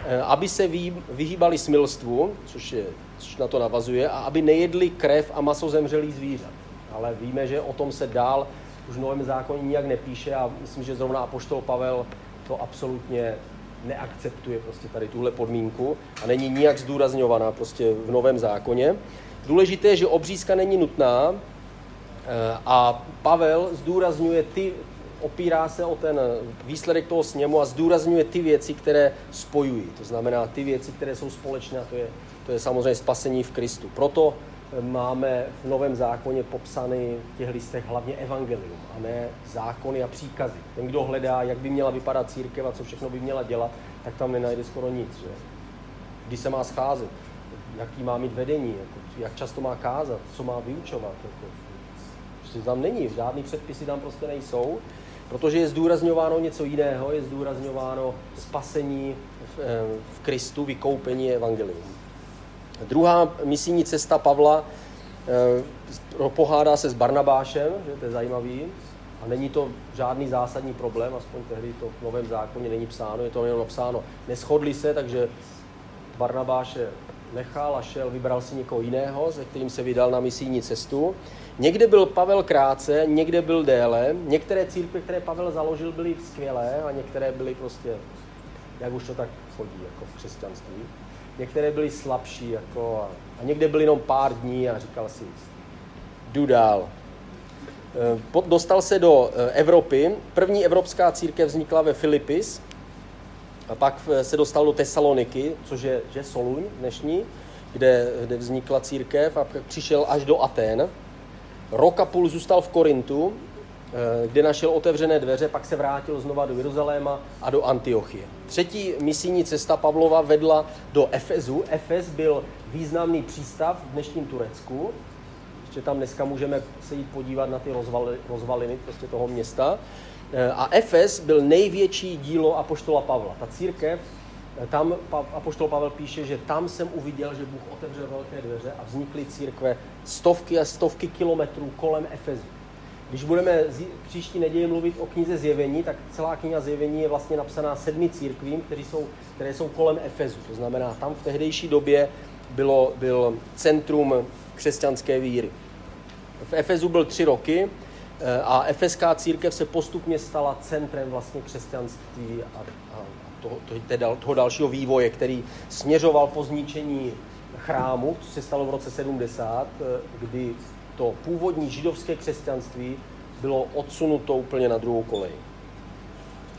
Eh, aby se vyhýbali smilstvu, což, je, což na to navazuje, a aby nejedli krev a maso zemřelých zvířat. Ale víme, že o tom se dál už v Novém zákoně nijak nepíše a myslím, že zrovna Apoštol Pavel to absolutně neakceptuje prostě tady tuhle podmínku a není nijak zdůrazňovaná prostě v Novém zákoně. Důležité je, že obřízka není nutná eh, a Pavel zdůrazňuje ty, opírá se o ten výsledek toho sněmu a zdůrazňuje ty věci, které spojují. To znamená ty věci, které jsou společné a to je, to je samozřejmě spasení v Kristu. Proto eh, máme v Novém zákoně popsány v těch listech hlavně evangelium a ne zákony a příkazy. Ten, kdo hledá, jak by měla vypadat církev a co všechno by měla dělat, tak tam nenajde skoro nic. Že? Kdy se má scházet, jaký má mít vedení, jako, jak často má kázat, co má vyučovat. Jako, prostě tam není, žádný předpisy tam prostě nejsou. Protože je zdůrazňováno něco jiného, je zdůrazňováno spasení v, eh, v Kristu, vykoupení evangelium. Druhá misijní cesta Pavla eh, pohádá se s Barnabášem, že to je zajímavý, a není to žádný zásadní problém, aspoň tehdy to v Novém zákoně není psáno, je to jenom napsáno. Neschodli se, takže Barnabáše nechal a šel, vybral si někoho jiného, se kterým se vydal na misijní cestu. Někde byl Pavel krátce, někde byl déle. Některé církve, které Pavel založil, byly skvělé a některé byly prostě, jak už to tak chodí, jako v křesťanství. Některé byly slabší jako, a, a někde byly jenom pár dní a říkal si, jdu dál. E, dostal se do e, Evropy. První evropská církev vznikla ve Filipis, a pak e, se dostal do Tesaloniky, což je že Soluň dnešní, kde, kde vznikla církev a přišel až do Aten. Rok a půl zůstal v Korintu, eh, kde našel otevřené dveře, pak se vrátil znova do Jeruzaléma a do Antiochie. Třetí misijní cesta Pavlova vedla do Efezu. Efez byl významný přístav v dnešním Turecku. Ještě tam dneska můžeme se jít podívat na ty rozvali, rozvaliny prostě toho města. Eh, a Efes byl největší dílo apoštola Pavla. Ta církev tam Apoštol Pavel píše, že tam jsem uviděl, že Bůh otevřel velké dveře a vznikly církve stovky a stovky kilometrů kolem Efezu. Když budeme příští neděli mluvit o knize Zjevení, tak celá kniha Zjevení je vlastně napsaná sedmi církvím, které jsou, které jsou kolem Efezu. To znamená, tam v tehdejší době bylo, byl centrum křesťanské víry. V Efezu byl tři roky eh, a efeská církev se postupně stala centrem vlastně křesťanství a, a toho, toho, toho dalšího vývoje, který směřoval po zničení chrámu, co se stalo v roce 70, eh, kdy to původní židovské křesťanství bylo odsunuto úplně na druhou kolej.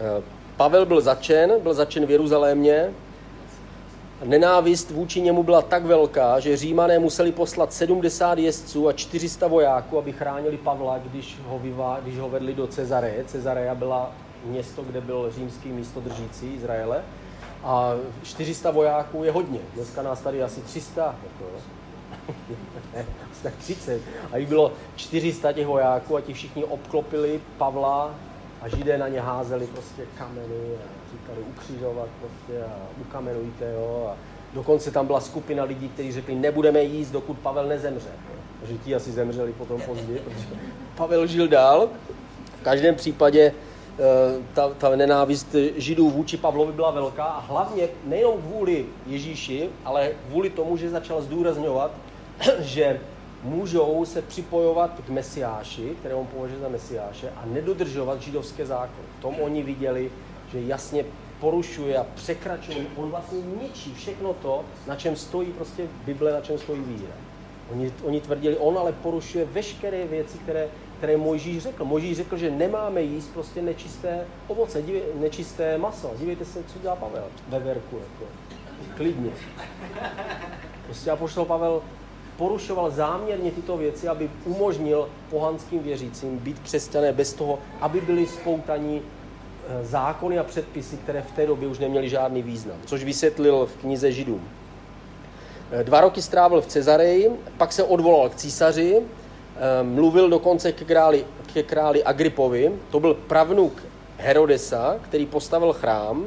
Eh, Pavel byl začen, byl začen v Jeruzalémě. Nenávist vůči němu byla tak velká, že římané museli poslat 70 jezdců a 400 vojáků, aby chránili Pavla, když ho, vyvá, když ho vedli do Cezareje. Cezareja byla město, kde byl římský místodržící Izraele. A 400 vojáků je hodně. Dneska nás tady asi 300. Jako, ne, [laughs] tak 30. A jich bylo 400 těch vojáků a ti všichni obklopili Pavla a židé na ně házeli prostě kameny a říkali ukřižovat prostě a ukamenujte jo. A dokonce tam byla skupina lidí, kteří řekli, nebudeme jíst, dokud Pavel nezemře. Takže ti asi zemřeli potom později, protože Pavel žil dál. V každém případě Eh, ta, ta nenávist židů vůči Pavlovi byla velká a hlavně nejenom kvůli Ježíši, ale kvůli tomu, že začal zdůrazňovat, [clears throat] že můžou se připojovat k Mesiáši, které on považuje za Mesiáše, a nedodržovat židovské zákony. V tom oni viděli, že jasně porušuje a překračuje. On vlastně ničí všechno to, na čem stojí prostě Bible, na čem stojí víra. Oni, oni tvrdili, on ale porušuje veškeré věci, které které Mojžíš řekl. Mojžíš řekl, že nemáme jíst prostě nečisté ovoce, dívej, nečisté maso. Dívejte se, co dělá Pavel ve verku. Jako. Klidně. Prostě apoštol Pavel porušoval záměrně tyto věci, aby umožnil pohanským věřícím být křesťané bez toho, aby byli spoutaní eh, zákony a předpisy, které v té době už neměly žádný význam, což vysvětlil v knize Židům. Eh, dva roky strávil v Cezareji, pak se odvolal k císaři, Ehm, mluvil dokonce ke králi, ke králi Agripovi. To byl pravnuk Herodesa, který postavil chrám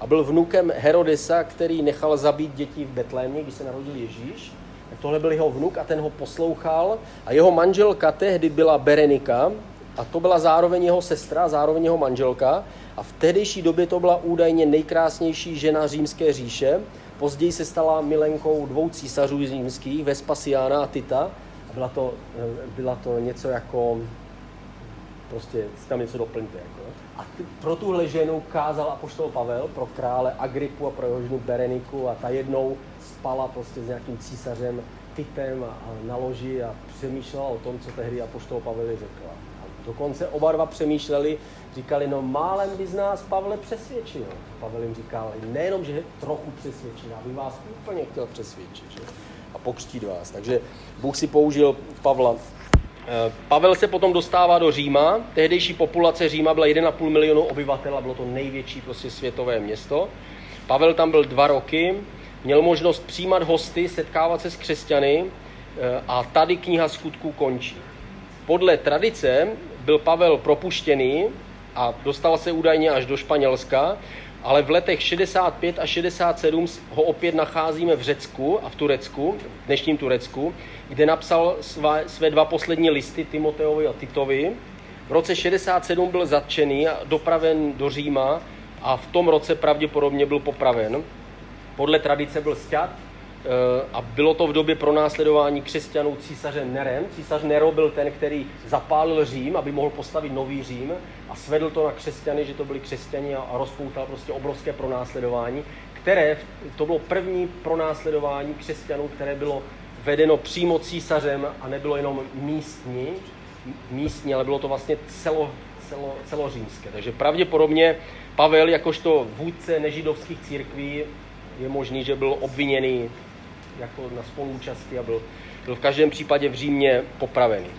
a byl vnukem Herodesa, který nechal zabít děti v Betlémě, když se narodil Ježíš. Tak tohle byl jeho vnuk a ten ho poslouchal. A jeho manželka tehdy byla Berenika a to byla zároveň jeho sestra, zároveň jeho manželka. A v tehdejší době to byla údajně nejkrásnější žena římské říše. Později se stala milenkou dvou císařů římských, Vespasiána a Tita byla to, eh, byla to něco jako, prostě si tam něco doplňte. Jako. A ty, pro tuhle ženu kázal apoštol Pavel, pro krále Agripu a pro jeho ženu Bereniku a ta jednou spala prostě s nějakým císařem Titem na loži a přemýšlela o tom, co tehdy apoštol Pavel řekl. A dokonce oba dva přemýšleli, říkali, no málem by z nás Pavle přesvědčil. Pavel jim říkal, nejenom, že trochu přesvědčil, aby vás úplně chtěl přesvědčit. Že? a pokřtít vás. Takže Bůh si použil Pavla. Eh, Pavel se potom dostává do Říma. Tehdejší populace Říma byla 1,5 milionu obyvatel a bylo to největší prostě světové město. Pavel tam byl dva roky, měl možnost přijímat hosty, setkávat se s křesťany eh, a tady kniha skutků končí. Podle tradice byl Pavel propuštěný a dostal se údajně až do Španělska, ale v letech 65 a 67 ho opět nacházíme v Řecku a v Turecku, v dnešním Turecku, kde napsal své, své dva poslední listy Timoteovi a Titovi V roce 67 byl zatčený a dopraven do Říma a v tom roce pravděpodobně byl popraven. Podle tradice byl sťat eh, a bylo to v době pronásledování křesťanů císařem Nerem. Císař Nero byl ten, který zapálil Řím, aby mohl postavit nový Řím a svedl to na křesťany, že to byli křesťani a rozpoutal prostě obrovské pronásledování, které, to bylo první pronásledování křesťanů, které bylo vedeno přímo císařem a nebylo jenom místní, místní, ale bylo to vlastně celo, celo, celořímské. Takže pravděpodobně Pavel, jakožto vůdce nežidovských církví, je možný, že byl obviněný jako na spoluúčasti a byl, byl v každém případě v Římě popravený.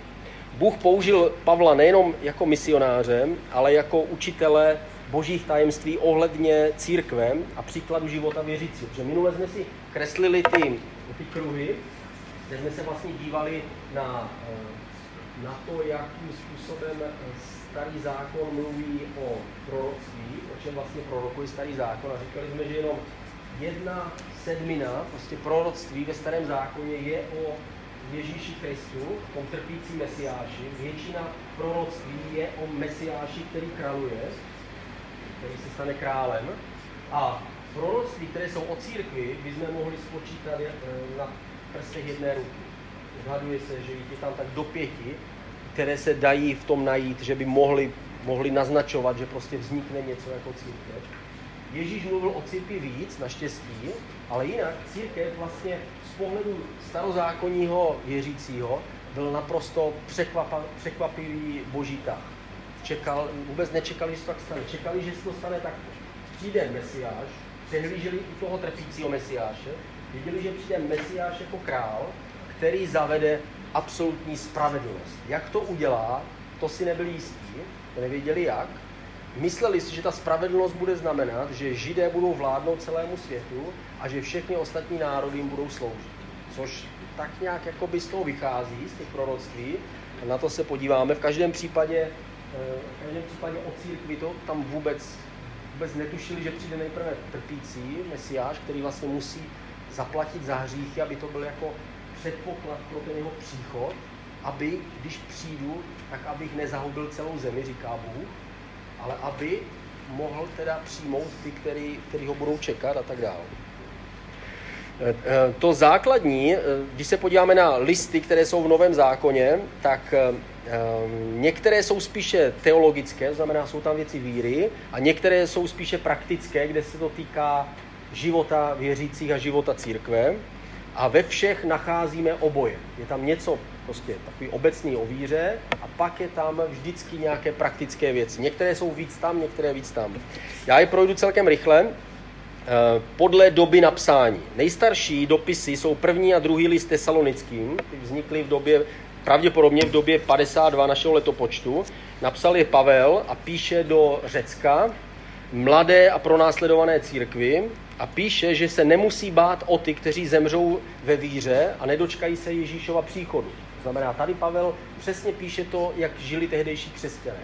Bůh použil Pavla nejenom jako misionářem, ale jako učitele božích tajemství ohledně církvem a příkladu života věřícího. Že minule jsme si kreslili ty, ty kruhy, kde jsme se vlastně dívali na, eh, na to, jakým způsobem starý zákon mluví o proroctví, o čem vlastně prorokuje starý zákon a říkali jsme, že jenom jedna sedmina prostě proroctví ve starém zákoně je o Ježíši Kristu, tom trpící mesiáši. Většina proroctví je o mesiáši, který králuje, který se stane králem. A proroctví, které jsou o církvi, bychom mohli spočítat eh, na prstech jedné ruky. Odhaduje se, že je tam tak do pěti, které se dají v tom najít, že by mohli, mohli naznačovat, že prostě vznikne něco jako církev. Ježíš mluvil o církvi víc, naštěstí, ale jinak církev vlastně z pohledu starozákonního věřícího byl naprosto překvapivý boží tah. Čekal, vůbec nečekali, že se tak stane. Čekali, že se to stane takto. Přijde Mesiáš, přehlíželi u toho trpícího Mesiáše, viděli, že přijde Mesiáš jako král, který zavede absolutní spravedlnost. Jak to udělá, to si nebyli jistí, nevěděli jak. Mysleli si, že ta spravedlnost bude znamenat, že Židé budou vládnout celému světu a že všechny ostatní národy jim budou sloužit. Což tak nějak jakoby z toho vychází, z těch proroctví. A na to se podíváme. V každém případě, eh, v každém případě o církvi to tam vůbec, vůbec netušili, že přijde nejprve trpící mesiáš, který vlastně musí zaplatit za hříchy, aby to byl jako předpoklad pro ten jeho příchod, aby, když přijdu, tak abych nezahubil celou zemi, říká Bůh, ale aby mohl teda přijmout ty, který, který ho budou čekat a tak dále. E, e, to základní, e, když se podíváme na listy, které jsou v Novém zákoně, tak některé jsou spíše teologické, znamená, jsou tam věci víry, a některé jsou spíše praktické, kde se to týká života věřících a života církve. A ve všech nacházíme oboje. Je tam něco prostě takový obecný o víře a pak je tam vždycky nějaké praktické věci. Některé jsou víc tam, některé víc tam. Já je projdu celkem rychle. Eh, podle doby napsání. Nejstarší dopisy jsou první a druhý list tesalonickým, ty vznikly v době, pravděpodobně v době 52 našeho letopočtu. Napsal je Pavel a píše do Řecka, mladé a pronásledované církvi a píše, že se nemusí bát o ty, kteří zemřou ve víře a nedočkají se Ježíšova příchodu. To znamená, tady Pavel přesně píše to, jak žili tehdejší křesťané.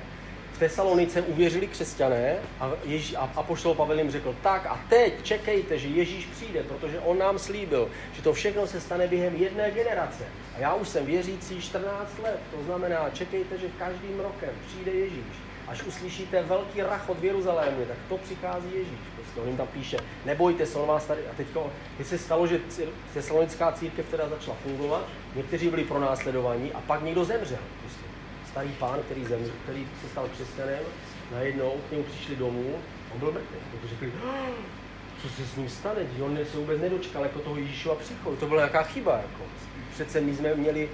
V Tesalonice uvěřili křesťané a, Ježí, a apoštol Pavel jim řekl, tak a teď čekejte, že Ježíš přijde, protože on nám slíbil, že to všechno se stane během jedné generace. A já už jsem věřící 14 let, to znamená, čekejte, že každým rokem přijde Ježíš až uslyšíte velký rachot v Jeruzalémě, tak to přichází Ježíš. Prostě on jim tam píše, nebojte se, on vás tady. A teď se stalo, že thessalonická církev teda začala fungovat, někteří byli pronásledovaní a pak někdo zemřel. Prostě. Starý pán, který, zemřel, který se stal křesťanem, najednou k němu přišli domů, on byl mrtvý. Protože řekli, ah, co se s ním stane, on se vůbec nedočkal jako toho Ježíšova příchodu. To byla jaká chyba. Jako. Přece my jsme měli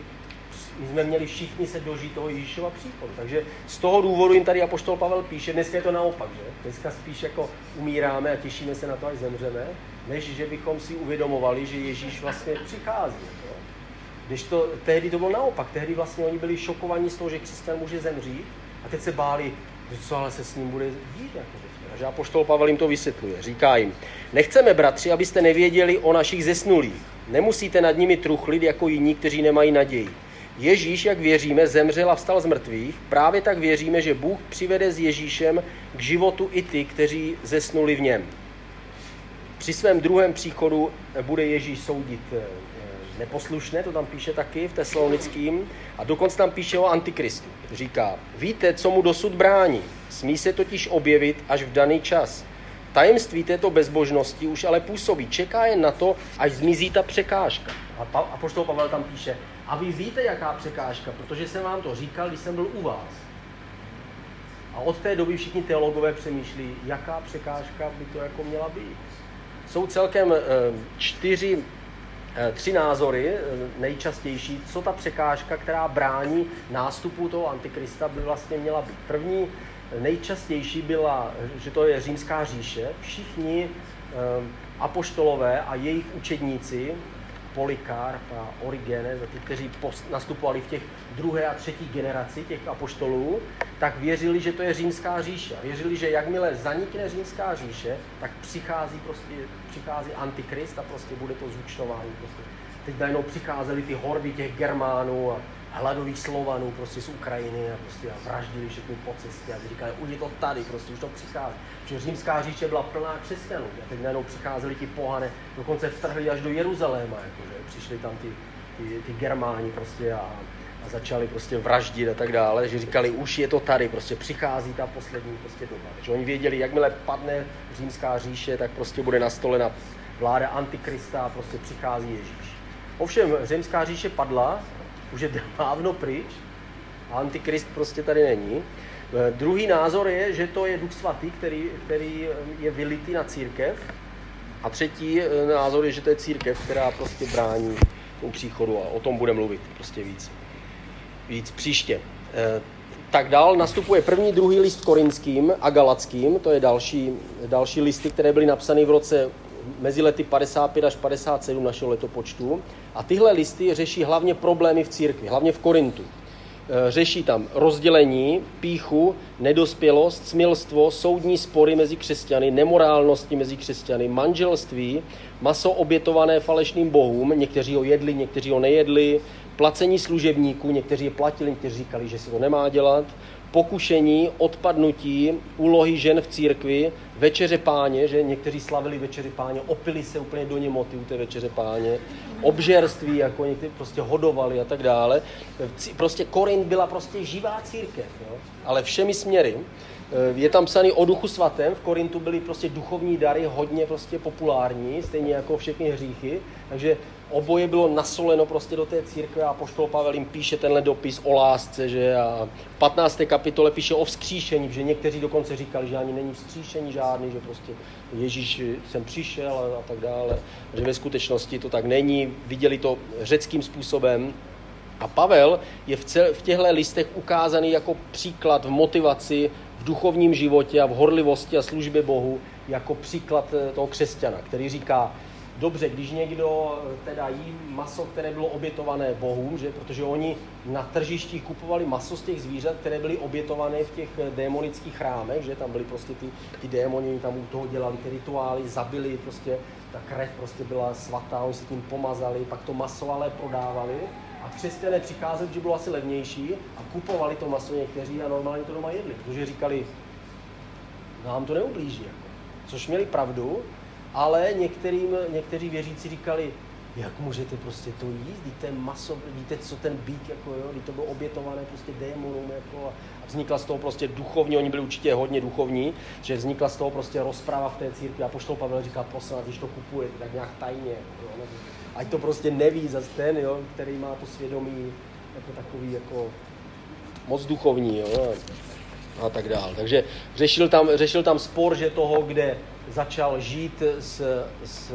my jsme měli všichni se dožít toho Ježíšova příchodu. Takže z toho důvodu jim tady Apoštol Pavel píše, dneska je to naopak, že? Dneska spíš jako umíráme a těšíme se na to, až zemřeme, než že bychom si uvědomovali, že Ježíš vlastně přichází. Jo? Když to, tehdy to bylo naopak, tehdy vlastně oni byli šokovaní z toho, že křesťan může zemřít a teď se báli, že co ale se s ním bude dít. Jako takže Apoštol Pavel jim to vysvětluje. Říká jim, nechceme, bratři, abyste nevěděli o našich zesnulých. Nemusíte nad nimi truchlit jako jiní, kteří nemají naději. Ježíš, jak věříme, zemřel a vstal z mrtvých, právě tak věříme, že Bůh přivede s Ježíšem k životu i ty, kteří zesnuli v něm. Při svém druhém příchodu bude Ježíš soudit eh, neposlušné, to tam píše taky v tesalonickým, a dokonce tam píše o antikristu. Říká, víte, co mu dosud brání, smí se totiž objevit až v daný čas. Tajemství této bezbožnosti už ale působí, čeká jen na to, až zmizí ta překážka. A, pa, a poštol Pavel tam píše, a vy víte, jaká překážka, protože jsem vám to říkal, když jsem byl u vás. A od té doby všichni teologové přemýšlí, jaká překážka by to jako měla být. Jsou celkem eh, čtyři, eh, tři názory eh, nejčastější, co ta překážka, která brání nástupu toho antikrista, by vlastně měla být. První nejčastější byla, že to je římská říše. Všichni apoštolové a jejich učedníci Polikarp a Origenes a ty, kteří nastupovali v těch druhé a třetí generaci těch apoštolů, tak věřili, že to je římská říše. Věřili, že jakmile zanikne římská říše, tak přichází, prostě, přichází antikrist a prostě bude to zúčtování. Prostě. Teď najednou přicházely ty hordy těch Germánů a hladových Slovanů prostě z Ukrajiny a prostě a vraždili všechny po cestě a říkali, už je to tady, prostě už to přichází. Že římská říše byla plná křesťanů a teď najednou přicházeli ti pohane, dokonce vtrhli až do Jeruzaléma, jakože přišli tam ty, ty, ty Germáni prostě a, a začali prostě vraždit a tak dále, že říkali, už je to tady, prostě přichází ta poslední prostě doba. Takže oni věděli, jakmile padne římská říše, tak prostě bude nastolena vláda Antikrista a prostě přichází Ježíš. Ovšem, římská říše padla, už je dávno pryč, a antikrist prostě tady není. Eh, druhý názor je, že to je Duch Svatý, který, který je vylitý na církev. A třetí eh, názor je, že to je církev, která prostě brání tomu příchodu a o tom bude mluvit prostě víc, víc příště. Eh, tak dál nastupuje první, druhý list korinským a galackým, to je další, další listy, které byly napsány v roce mezi lety 55 až 57 našeho letopočtu. A tyhle listy řeší hlavně problémy v církvi, hlavně v Korintu. E, řeší tam rozdělení, píchu, nedospělost, smilstvo, soudní spory mezi křesťany, nemorálnosti mezi křesťany, manželství, maso obětované falešným bohům, někteří ho jedli, někteří ho nejedli, placení služebníků, někteří je platili, někteří říkali, že se to nemá dělat, pokušení, odpadnutí, úlohy žen v církvi, večeře páně, že někteří slavili večeři páně, opili se úplně do němoty u té večeře páně, obžerství, jako někteří prostě hodovali a tak dále. Prostě Korint byla prostě živá církev, jo? ale všemi směry. Je tam psaný o duchu svatém, v Korintu byly prostě duchovní dary hodně prostě populární, stejně jako všechny hříchy, takže oboje bylo nasoleno prostě do té církve a poštol Pavel jim píše tenhle dopis o lásce, že a v 15. kapitole píše o vzkříšení, že někteří dokonce říkali, že ani není vzkříšení žádný, že prostě Ježíš sem přišel a, a tak dále, že ve skutečnosti to tak není, viděli to řeckým způsobem. A Pavel je v, cel, v těchto listech ukázaný jako příklad v motivaci, v duchovním životě a v horlivosti a službě Bohu, jako příklad eh, toho křesťana, který říká, dobře, když někdo eh, teda jí maso, které bylo obětované bohům, že? protože oni na tržištích kupovali maso z těch zvířat, které byly obětované v těch eh, démonických chrámech, že tam byly prostě ty, ty démoni, tam u toho dělali ty rituály, zabili prostě, ta krev prostě byla svatá, oni se tím pomazali, pak to maso ale prodávali a křesťané přicházeli, že bylo asi levnější a kupovali to maso někteří a normálně to doma jedli, protože říkali, nám to neublíží. Jako. Což měli pravdu, ale některým, někteří věřící říkali, jak můžete prostě to jíst, víte maso, víte, co ten bík, jako jo, když to bylo obětované prostě démonům, jako a vznikla z toho prostě duchovní, oni byli určitě hodně duchovní, že vznikla z toho prostě rozprava v té církvi a poštol Pavel říká, poslat, když to kupujete, tak nějak tajně, jako, jo, ať to prostě neví zase ten, jo, který má to svědomí jako takový jako moc duchovní, jo, a tak dále. Takže řešil tam, řešil tam spor, že toho, kde začal žít s, s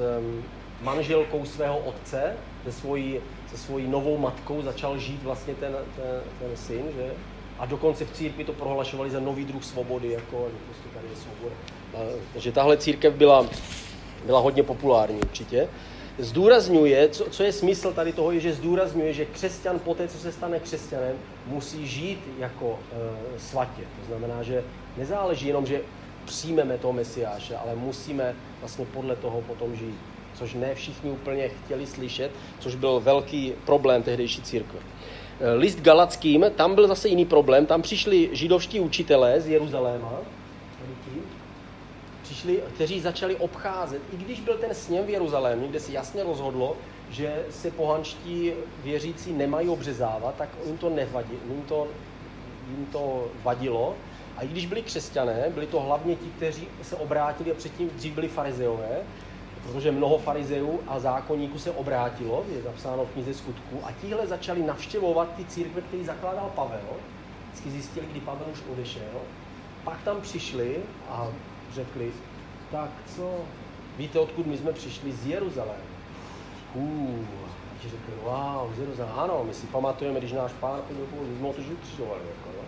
manželkou svého otce, se svojí, se svojí novou matkou, začal žít vlastně ten, ten, ten syn, že? A dokonce v církvi to prohlašovali za nový druh svobody, jako prostě tady je svoboda. Takže tahle církev byla, byla hodně populární určitě. Zdůrazňuje, co, co je smysl tady toho, je, že zdůrazňuje, že křesťan po té, co se stane křesťanem, musí žít jako e, svatě. To znamená, že nezáleží jenom, že přijmeme toho Mesiáše, ale musíme vlastně podle toho potom žít. Což ne všichni úplně chtěli slyšet, což byl velký problém tehdejší církve. Eh, list Galackým, tam byl zase jiný problém, tam přišli židovští učitelé z Jeruzaléma, přišli, kteří začali obcházet, i když byl ten sněm v Jeruzalémě, kde se jasně rozhodlo, že se pohanští věřící nemají obřezávat, tak jim to nevadí, jim to, jim to vadilo. A i když byli křesťané, byli to hlavně ti, kteří se obrátili a předtím dřív byli farizeové, protože mnoho farizeů a zákonníků se obrátilo, je zapsáno v knize skutků, a tihle začali navštěvovat ty církve, které zakládal Pavel. Vždycky zjistili, kdy Pavel už odešel. Pak tam přišli a řekli, tak co, víte, odkud my jsme přišli? Z Jeruzaléma. Uh, a ti řekli, wow, z Jeruzaléma. Ano, my si pamatujeme, když náš pán chodil, my jsme to ukřižovali. Jako, no.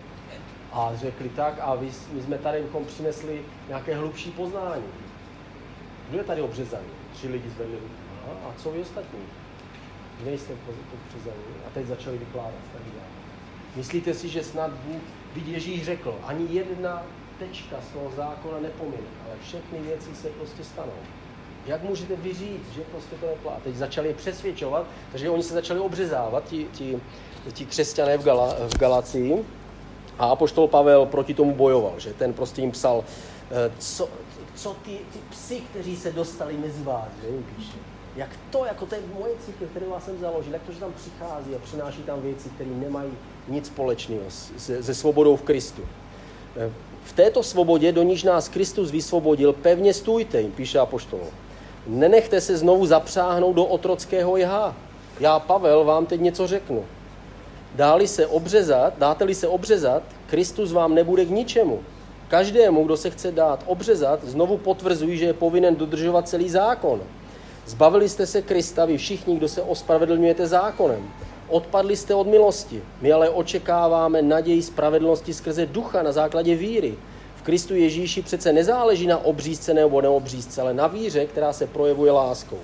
A řekli tak, a vy, my jsme tady bychom přinesli nějaké hlubší poznání. Kdo je tady obřezaný? Tři lidi zvedli A co vy ostatní? Nejste obřezaní. A teď začali vykládat. Myslíte si, že snad Bůh, když Ježíš řekl, ani jedna tečka z toho zákona nepomine, ale všechny věci se prostě stanou. Jak můžete vy říct, že prostě to neplatí? Teď začali je přesvědčovat, takže oni se začali obřezávat, ti, ti, ti křesťané v, Gala, v Galacii. A apoštol Pavel proti tomu bojoval, že ten prostě jim psal, eh, co, co ty, ty psy, kteří se dostali mezi vás, že jim píše. Jak to, jako to je moje církev, kterou jsem založil, jak to, že tam přichází a přináší tam věci, které nemají nic společného se, se svobodou v Kristu. V této svobodě, do níž nás Kristus vysvobodil, pevně stůjte, jim píše apoštol. Nenechte se znovu zapřáhnout do otrockého jehá. Já, Pavel, vám teď něco řeknu. Dáli se obřezat, dáte-li se obřezat, Kristus vám nebude k ničemu. Každému, kdo se chce dát obřezat, znovu potvrzují, že je povinen dodržovat celý zákon. Zbavili jste se Krista, vy všichni, kdo se ospravedlňujete zákonem. Odpadli jste od milosti. My ale očekáváme naději spravedlnosti skrze ducha na základě víry. V Kristu Ježíši přece nezáleží na obřízce nebo neobřízce, ale na víře, která se projevuje láskou.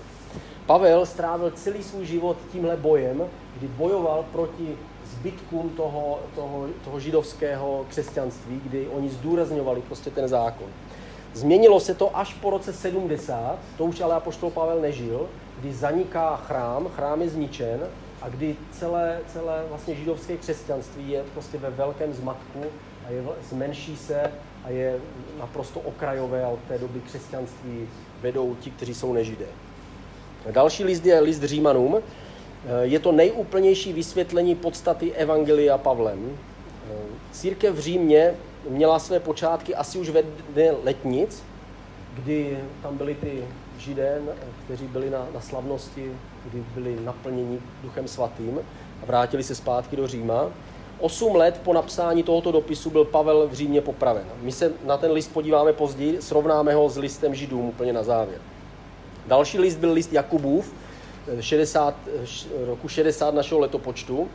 Pavel strávil celý svůj život tímhle bojem, kdy bojoval proti zbytkům toho, toho, toho židovského křesťanství, kdy oni zdůrazňovali prostě ten zákon. Změnilo se to až po roce 70, to už ale apoštol Pavel nežil, kdy zaniká chrám, chrám je zničen a kdy celé, celé vlastně židovské křesťanství je prostě ve velkém zmatku a je, zmenší se a je naprosto okrajové a od té doby křesťanství vedou ti, kteří jsou nežidé. Další list je list Římanům. Je to nejúplnější vysvětlení podstaty Evangelia Pavlem. Církev v Římě měla své počátky asi už ve dne letnic, kdy tam byli ty židé, kteří byli na, na slavnosti, kdy byli naplněni Duchem Svatým a vrátili se zpátky do Říma. Osm let po napsání tohoto dopisu byl Pavel v Římě popraven. My se na ten list podíváme později, srovnáme ho s listem Židům úplně na závěr. Další list byl list Jakubův, 60, roku 60 našeho letopočtu.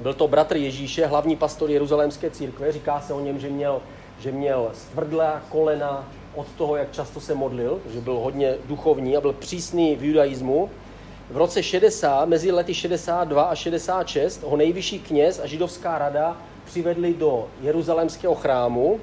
Byl to bratr Ježíše, hlavní pastor Jeruzalémské církve. Říká se o něm, že měl, že měl stvrdlá kolena od toho, jak často se modlil, že byl hodně duchovní a byl přísný v judaismu. V roce 60, mezi lety 62 a 66, ho nejvyšší kněz a židovská rada přivedli do jeruzalémského chrámu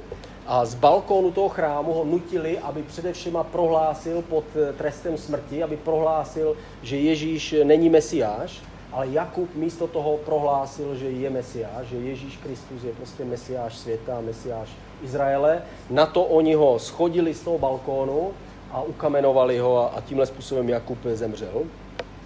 a z balkónu toho chrámu ho nutili, aby především prohlásil pod trestem smrti, aby prohlásil, že Ježíš není mesiáš, ale Jakub místo toho prohlásil, že je mesiáš, že Ježíš Kristus je prostě mesiáš světa, mesiáš Izraele. Na to oni ho schodili z toho balkónu a ukamenovali ho a tímhle způsobem Jakub zemřel.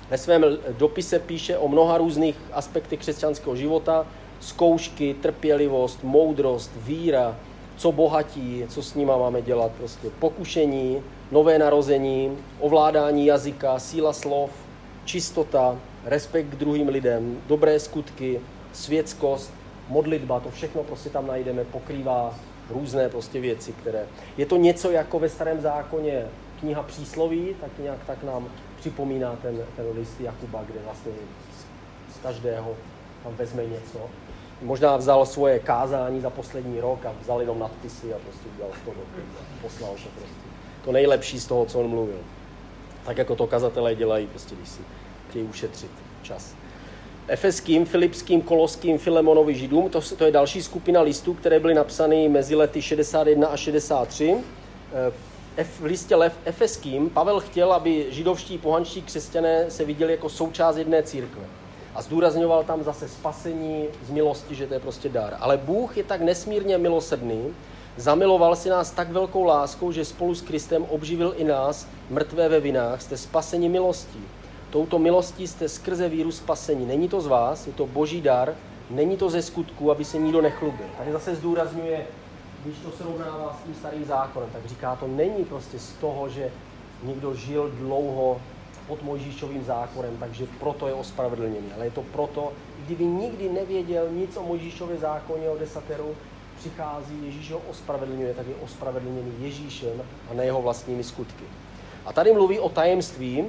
Ve svém dopise píše o mnoha různých aspektech křesťanského života, zkoušky, trpělivost, moudrost, víra, co bohatí, co s nima máme dělat, prostě. Pokušení, nové narození, ovládání jazyka, síla slov, čistota, respekt k druhým lidem, dobré skutky, světskost, modlitba, to všechno prostě tam najdeme, pokrývá různé prostě věci, které... Je to něco jako ve starém zákoně kniha přísloví, tak nějak tak nám připomíná ten, ten list Jakuba, kde vlastně z každého tam vezme něco. Možná vzal svoje kázání za poslední rok a vzal jenom nadpisy a prostě udělal z toho poslal to prostě. To nejlepší z toho, co on mluvil. Tak jako to kazatelé dělají, prostě, když si chtějí ušetřit čas. Efeským, Filipským, Koloským, Filemonovi Židům, to, to je další skupina listů, které byly napsány mezi lety 61 a 63. V listě Lev Efeským Pavel chtěl, aby židovští pohanští křesťané se viděli jako součást jedné církve. A zdůrazňoval tam zase spasení z milosti, že to je prostě dar. Ale Bůh je tak nesmírně milosrdný, zamiloval si nás tak velkou láskou, že spolu s Kristem obživil i nás, mrtvé ve vinách, jste spaseni milostí. touto milostí jste skrze víru spasení. Není to z vás, je to boží dar, není to ze skutku, aby se nikdo nechlubil. Tady zase zdůrazňuje, když to srovnává s tím starým zákonem, tak říká, to není prostě z toho, že někdo žil dlouho pod Mojžíšovým zákonem, takže proto je ospravedlněný. Ale je to proto, kdyby nikdy nevěděl nic o Mojžíšově zákoně, o desateru, přichází, Ježíš ho ospravedlňuje, tak je ospravedlněný Ježíšem a ne jeho vlastními skutky. A tady mluví o tajemství,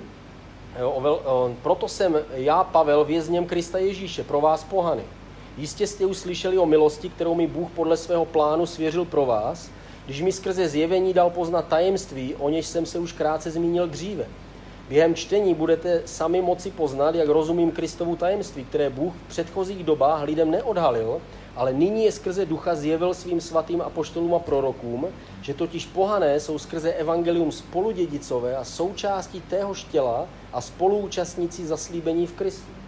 o vel, o, proto jsem já, Pavel, vězněm Krista Ježíše, pro vás pohany. Jistě jste už slyšeli o milosti, kterou mi Bůh podle svého plánu svěřil pro vás, když mi skrze zjevení dal poznat tajemství, o něž jsem se už krátce zmínil dříve. Během čtení budete sami moci poznat, jak rozumím Kristovu tajemství, které Bůh v předchozích dobách lidem neodhalil, ale nyní je skrze ducha zjevil svým svatým apoštolům a prorokům, že totiž pohané jsou skrze evangelium spoludědicové a součástí téhož těla a spoluúčastnící zaslíbení v Kristu.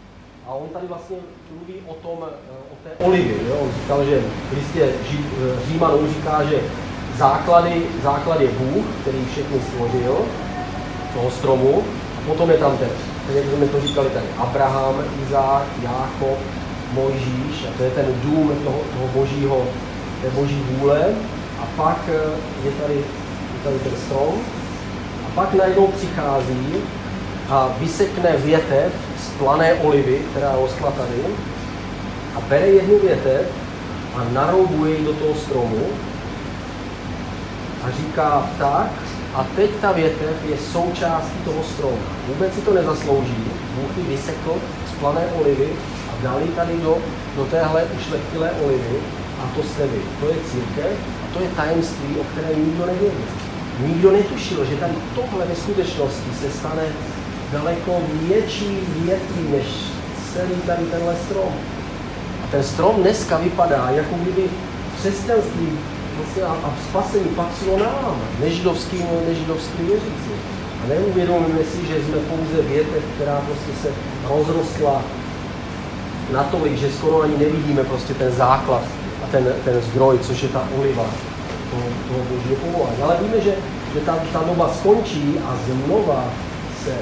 A on tady vlastně mluví o tom, o té olivy. Jo? On říkal, že v listě Římanů říká, že základy, základ je Bůh, který všechny stvořil, toho stromu, a potom je tam ten, ten jak jsme to říkali tady, Abraham, Izák, Jákob, Mojžíš, a to je ten dům toho, toho božího, té boží vůle, a pak eh, je tady, je tady ten strom, a pak najednou přichází a vysekne větev z plané olivy, která rostla tady, a bere jednu větev a naroubuje ji do toho stromu a říká tak, a teď ta větev je součástí toho stromu. Vůbec si to nezaslouží. Bůh ji vysekl z plané olivy a dal ji tady do, do téhle ušlechtilé olivy a to jste vy. To je církev a to je tajemství, o kterém nikdo nevěděl. Nikdo netušil, že tady tohle ve skutečnosti se stane daleko větší větví než celý tady tenhle strom. A ten strom dneska vypadá, jako kdyby křesťanství vlastně a, spasení patřilo nám, nežidovským, nežidovským věřícím. A neuvědomíme si, že jsme pouze větev, která prostě se rozrostla natolik, že skoro ani nevidíme prostě ten základ a ten, ten zdroj, což je ta oliva toho, toho božího povolání. Ale víme, že, že ta, ta doba skončí a znova se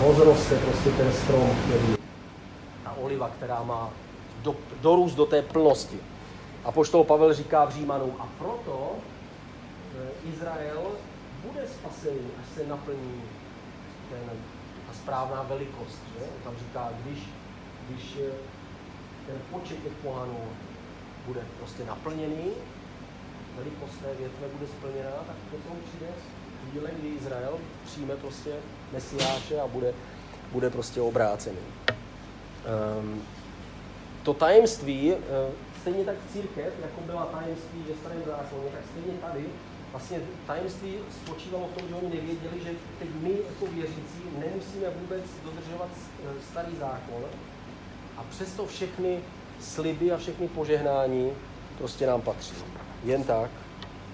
rozroste prostě ten strom, který ta oliva, která má do, dorůst do té plnosti. A poštol Pavel říká v Římanům, a proto eh, Izrael bude spasený, až se naplní ten, ta správná velikost. Že? Tam říká, když, když eh, ten počet těch pohanů bude prostě naplněný, velikost té větve bude splněná, tak potom přijde chvíle, kdy Izrael přijme prostě Mesiáše a bude, bude prostě obrácený. Um, to tajemství, uh, stejně tak církev, jako byla tajemství ve starém zákoně, tak stejně tady vlastně tajemství spočívalo v tom, že oni nevěděli, že teď my jako věřící nemusíme vůbec dodržovat eh, starý zákon a přesto všechny sliby a všechny požehnání prostě nám patří. Jen tak,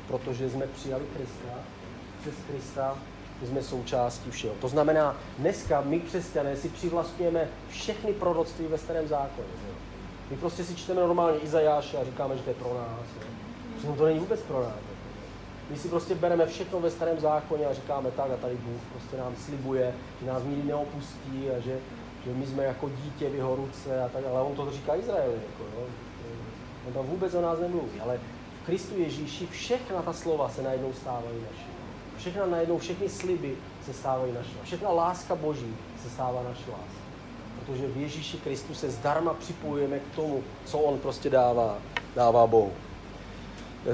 protože jsme přijali Krista, přes Krista my jsme součástí všeho. To znamená, dneska my křesťané si přivlastňujeme všechny proroctví ve starém zákoně. My prostě si čteme normálně Izajáše a říkáme, že to je pro nás. Přitom to není vůbec pro nás. My si prostě bereme všechno ve starém zákoně a říkáme tak a tady Bůh prostě nám slibuje, že nás nikdy neopustí a že, že my jsme jako dítě v jeho ruce a tak, ale on to říká Izraeli. Jako, jo. On tam vůbec o nás nemluví, ale v Kristu Ježíši všechna ta slova se najednou stávají naši. Všechna najednou, všechny sliby se stávají naši. Všechna láska Boží se stává naší láskou protože v Ježíši Kristu se zdarma připojujeme k tomu, co on prostě dává, dává Bohu.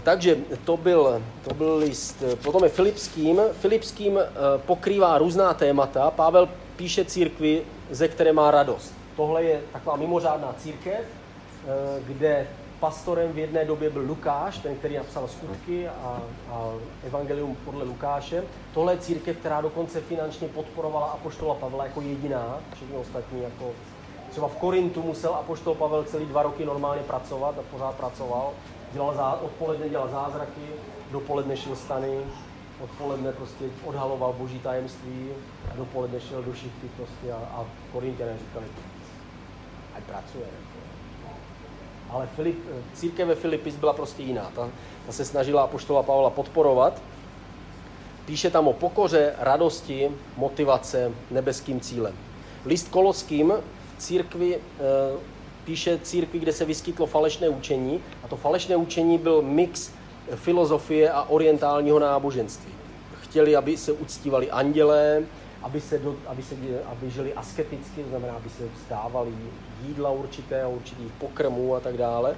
Takže to byl, to byl list. Potom je Filipským. Filipským eh, pokrývá různá témata. Pavel píše církvi, ze které má radost. Tohle je taková mimořádná církev, eh, kde pastorem v jedné době byl Lukáš, ten, který napsal skutky a, a evangelium podle Lukáše. Tohle je církev, která dokonce finančně podporovala apoštola Pavla jako jediná, všechny ostatní jako třeba v Korintu musel apoštol Pavel celý dva roky normálně pracovat a pořád pracoval. Dělal zá, odpoledne dělal zázraky, dopoledne šel stany, odpoledne prostě odhaloval boží tajemství a dopoledne šel do šichty prostě a, a Korintěné říkali, ať pracuje. Ale Filip, církev ve Filipis byla prostě jiná. Ta, ta se snažila apoštola Pavla podporovat. Píše tam o pokoře, radosti, motivace, nebeským cílem. List Koloským v církvi eh, píše církvi, kde se vyskytlo falešné učení a to falešné učení byl mix filozofie a orientálního náboženství. Chtěli, aby se uctívali andělé, aby, se do, aby, se, aby žili asketicky, to znamená, aby se vstávali jídla určitého, určitých pokrmů a tak dále.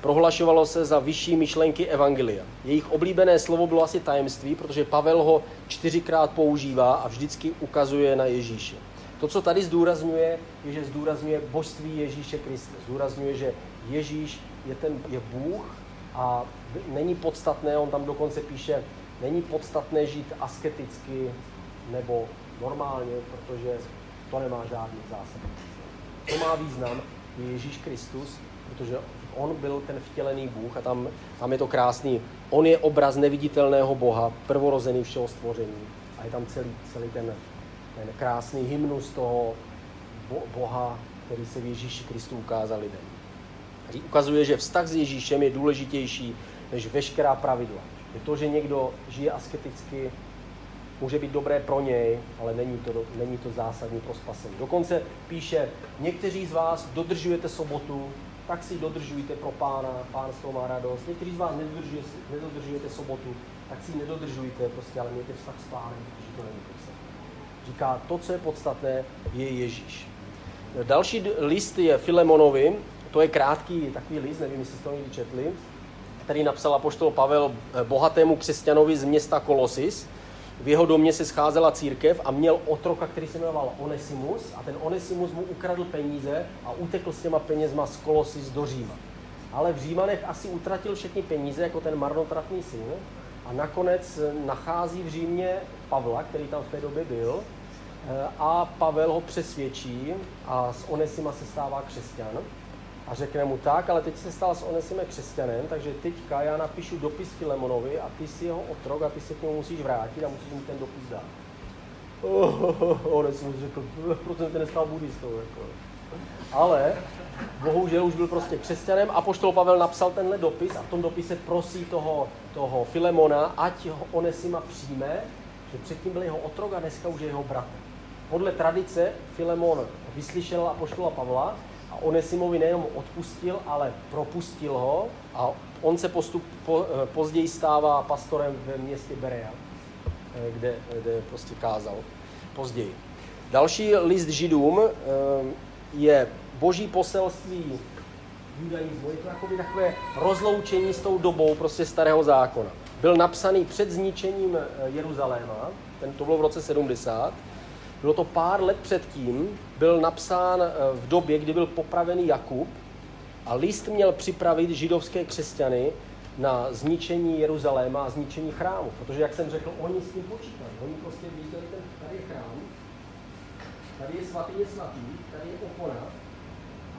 Prohlašovalo se za vyšší myšlenky Evangelia. Jejich oblíbené slovo bylo asi tajemství, protože Pavel ho čtyřikrát používá a vždycky ukazuje na Ježíše. To, co tady zdůrazňuje, je, že zdůrazňuje božství Ježíše Krista. Zdůrazňuje, že Ježíš je, ten, je Bůh a není podstatné, on tam dokonce píše, není podstatné žít asketicky nebo normálně, protože to nemá žádný zásad. To má význam, je Ježíš Kristus, protože on byl ten vtělený Bůh a tam, tam je to krásný. On je obraz neviditelného Boha, prvorozený všeho stvoření. A je tam celý, celý ten, ten krásný hymnus toho Boha, který se v Ježíši Kristu ukázal lidem. Ukazuje, že vztah s Ježíšem je důležitější než veškerá pravidla. Je to, že někdo žije asketicky, může být dobré pro něj, ale není to, není to zásadní pro spasení. Dokonce píše, někteří z vás dodržujete sobotu, tak si dodržujte pro pána, pán z toho má radost. Někteří z vás nedodržujete, nedodržujete sobotu, tak si nedodržujte, prostě, ale mějte vztah s pánem, protože to není podstatné. Říká, to, co je podstatné, je Ježíš. Další list je Filemonovi, to je krátký takový list, nevím, jestli jste to někdy četli, který napsal apoštol Pavel bohatému křesťanovi z města Kolosis, v jeho domě se scházela církev a měl otroka, který se jmenoval Onesimus a ten Onesimus mu ukradl peníze a utekl s těma penězma z Kolosis do Říma. Ale v Římanech asi utratil všechny peníze jako ten marnotratný syn a nakonec nachází v Římě Pavla, který tam v té době byl eh, a Pavel ho přesvědčí a z Onesima se stává křesťan a řekne mu tak, ale teď se stal s Onesime křesťanem, takže teďka já napíšu dopis Filemonovi a ty si jeho otrok a ty se k němu musíš vrátit a musíš mu ten dopis dát. [laughs] Oh, oh, oh, Onesimus řekl, proč jsem tě nestal buddhistou. Jako. Ale bohužel už byl prostě křesťanem a poštol Pavel napsal tenhle dopis a v tom dopise prosí toho, toho Filemona, ať ho Onesima přijme, že předtím byl jeho otrok a dneska už je jeho bratr. Podle tradice Filemon vyslyšel apoštola Pavla a Onesimovi nejenom odpustil, ale propustil ho a on se postup, po, eh, později stává pastorem ve městě Berea, eh, kde, kde prostě kázal později. Další list židům eh, je boží poselství judaismu. Je to takové, takové rozloučení s tou dobou prostě starého zákona. Byl napsaný před zničením Jeruzaléma, ten to bylo v roce 70, bylo to pár let předtím, byl napsán eh, v době, kdy byl popravený Jakub a list měl připravit židovské křesťany na zničení Jeruzaléma a zničení chrámu. Protože, jak jsem řekl, oni s tím počítali. Oni prostě viděli, tady je chrám, tady je svatý je svatý, tady je opona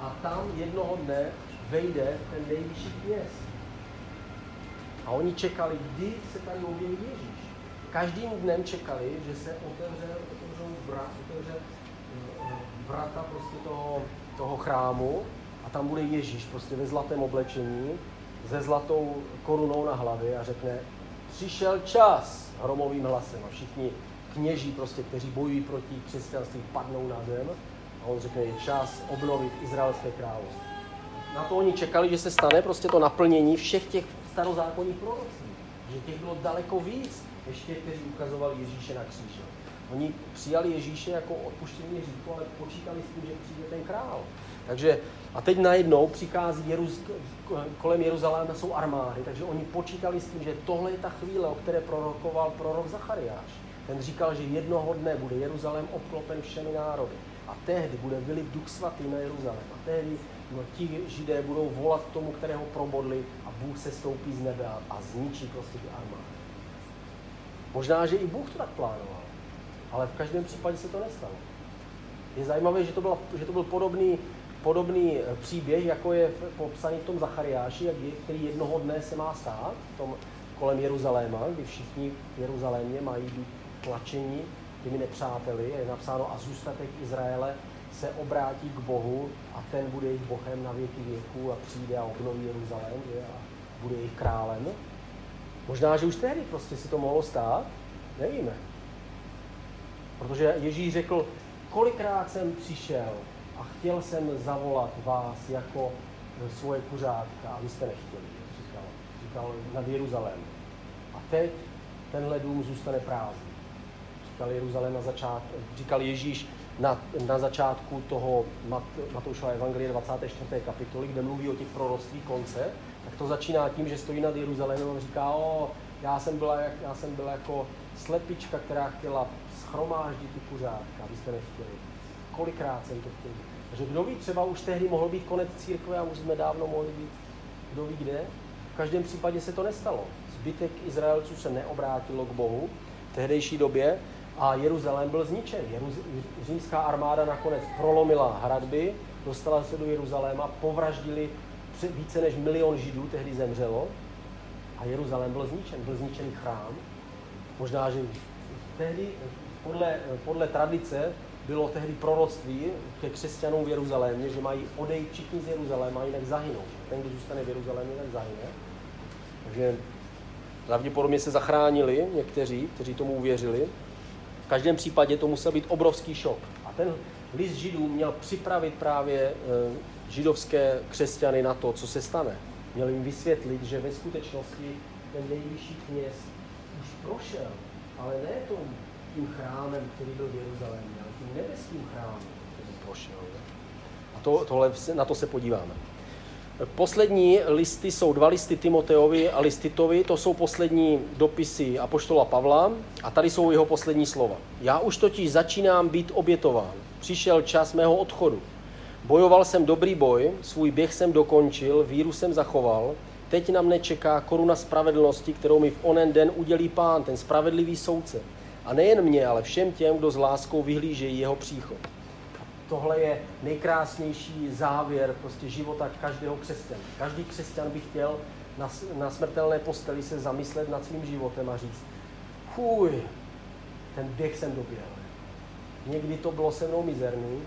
a tam jednoho dne vejde ten nejvyšší kněz. A oni čekali, kdy se tady objeví Ježíš. Každým dnem čekali, že se otevře otevře eh, vrata prostě toho, toho chrámu a tam bude Ježíš prostě ve zlatém oblečení, se zlatou korunou na hlavě a řekne, přišel čas hromovým hlasem a všichni kněží prostě, kteří bojují proti křesťanství, padnou na zem a on řekne, je čas obnovit Izraelské království. Na to oni čekali, že se stane prostě to naplnění všech těch starozákonních proroctví. Že těch bylo daleko víc, těch, kteří ukazovali Ježíše na kříži. Oni přijali Ježíše jako odpuštění hříchu, ale počítali s tím, že přijde ten král. Takže a teď najednou přichází Jeruz, kolem Jeruzaléma jsou armády, takže oni počítali s tím, že tohle je ta chvíle, o které prorokoval prorok Zachariáš. Ten říkal, že jednoho dne bude Jeruzalém obklopen všemi národy. A tehdy bude vylit duch svatý na Jeruzalém. A tehdy no, ti židé budou volat tomu, kterého probodli a Bůh se stoupí z nebe a, a zničí prostě ty armády. Možná, že i Bůh to tak plánoval ale v každém případě se to nestalo. Je zajímavé, že to, byl, že to byl podobný, podobný eh, příběh, jako je popsaný v tom Zachariáši, který jednoho dne se má stát, v tom kolem Jeruzaléma, kdy všichni v Jeruzalémě mají být tlačení těmi nepřáteli. Je napsáno a zůstatek Izraele se obrátí k Bohu a ten bude jejich Bohem na věky věku a přijde a obnoví Jeruzalém že, a bude jejich králem. Možná, že už tehdy prostě si to mohlo stát, nevíme. Protože Ježíš řekl, kolikrát jsem přišel a chtěl jsem zavolat vás jako svoje kuřátka a vy jste nechtěli, říkal, říkal nad Jeruzalém. A teď tenhle dům zůstane prázdný. Říkal Jeruzalém na začátku, říkal Ježíš na, na začátku toho Mat, Matoušova evangelie 24. kapitoly, kde mluví o těch proroctví konce, tak to začíná tím, že stojí nad Jeruzalémem a říká, o, já jsem byla, já jsem byla jako slepička, která chtěla schromáždit ty kuřátka, abyste nechtěli. Kolikrát jsem to chtěl. Takže kdo ví, třeba už tehdy mohl být konec církve a už jsme dávno mohli být kdo ví kde. V každém případě se to nestalo. Zbytek Izraelců se neobrátilo k Bohu v tehdejší době a Jeruzalém byl zničen. Jeruz- římská armáda nakonec prolomila hradby, dostala se do Jeruzaléma, povraždili více než milion židů, tehdy zemřelo a Jeruzalém byl zničen. Byl zničený chrám. Možná, že tehdy podle, podle tradice bylo tehdy proroctví ke křesťanům v Jeruzalémě, že mají odejít všichni z Jeruzaléma, jinak zahynou. Ten, kdo zůstane v Jeruzalémě, tak zahyne. Takže pravděpodobně se zachránili někteří, kteří tomu uvěřili. V každém případě to musel být obrovský šok. A ten list židů měl připravit právě e, židovské křesťany na to, co se stane. Měl jim vysvětlit, že ve skutečnosti ten nejvyšší kněz už prošel, ale ne tom tím chrámem, který byl v Jeruzalémě, ale tím nebeským chrámem, který prošel. A to, tohle, na to se podíváme. Poslední listy jsou dva listy Timoteovi a list Titovi, to jsou poslední dopisy Apoštola Pavla a tady jsou jeho poslední slova. Já už totiž začínám být obětován. Přišel čas mého odchodu. Bojoval jsem dobrý boj, svůj běh jsem dokončil, víru jsem zachoval, teď na mne čeká koruna spravedlnosti, kterou mi v onen den udělí pán, ten spravedlivý soudce. A nejen mě, ale všem těm, kdo s láskou vyhlížejí jeho příchod. Tohle je nejkrásnější závěr prostě života každého křesťana. Každý křesťan by chtěl na, na smrtelné posteli se zamyslet nad svým životem a říct, chuj, ten běh jsem doběhl. Někdy to bylo se mnou mizerný,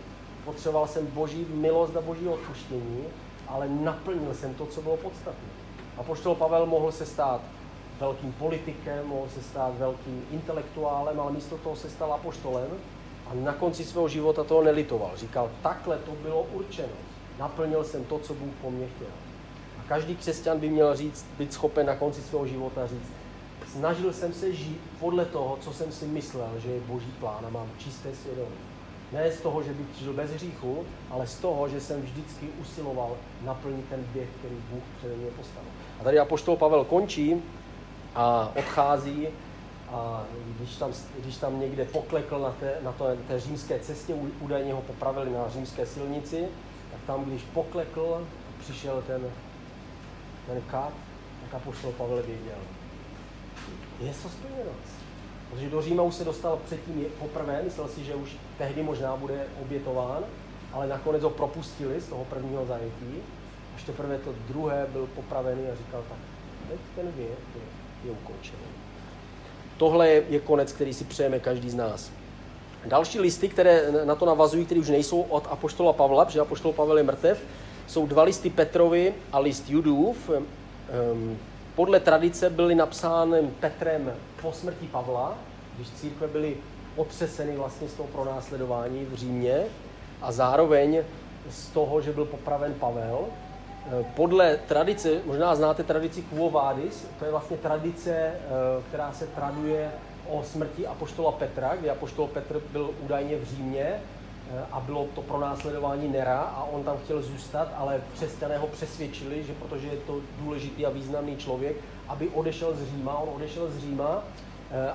potřeboval jsem boží milost a boží odpuštění, ale naplnil jsem to, co bylo podstatné. A poštol Pavel mohl se stát velkým politikem, mohl se stát velkým intelektuálem, ale místo toho se stal apoštolem a na konci svého života toho nelitoval. Říkal, takhle to bylo určeno. Naplnil jsem to, co Bůh po mně chtěl. A každý křesťan by měl říct, být schopen na konci svého života říct, snažil jsem se žít podle toho, co jsem si myslel, že je boží plán a mám čisté svědomí. Ne z toho, že bych žil bez hříchu, ale z toho, že jsem vždycky usiloval naplnit ten běh, který Bůh přede mě postavil. A tady apoštol Pavel končí a odchází a když tam, když tam někde poklekl na té, na té, té římské cestě, údajně ho popravili na římské silnici, tak tam, když poklekl, přišel ten, ten kat, tak apoštol Pavel věděl. Je to splněno. Protože do Říma už se dostal předtím poprvé, myslel si, že už tehdy možná bude obětován, ale nakonec ho propustili z toho prvního zajetí. Až teprve to druhé byl popravený a říkal, tak teď ten věk je, je ukončený. Tohle je, konec, který si přejeme každý z nás. Další listy, které na to navazují, které už nejsou od Apoštola Pavla, protože Apoštol Pavel je mrtev, jsou dva listy Petrovi a list Judův. Ehm, podle tradice byly napsány Petrem po smrti Pavla, když církve byly otřeseny vlastně z toho pronásledování v Římě a zároveň z toho, že byl popraven Pavel. Eh, podle tradice, možná znáte tradici Quo Vadis, to je vlastně tradice, eh, která se traduje o smrti Apoštola Petra, kdy Apoštol Petr byl údajně v Římě eh, a bylo to pro následování Nera a on tam chtěl zůstat, ale křesťané ho přesvědčili, že protože je to důležitý a významný člověk, aby odešel z Říma. On odešel z Říma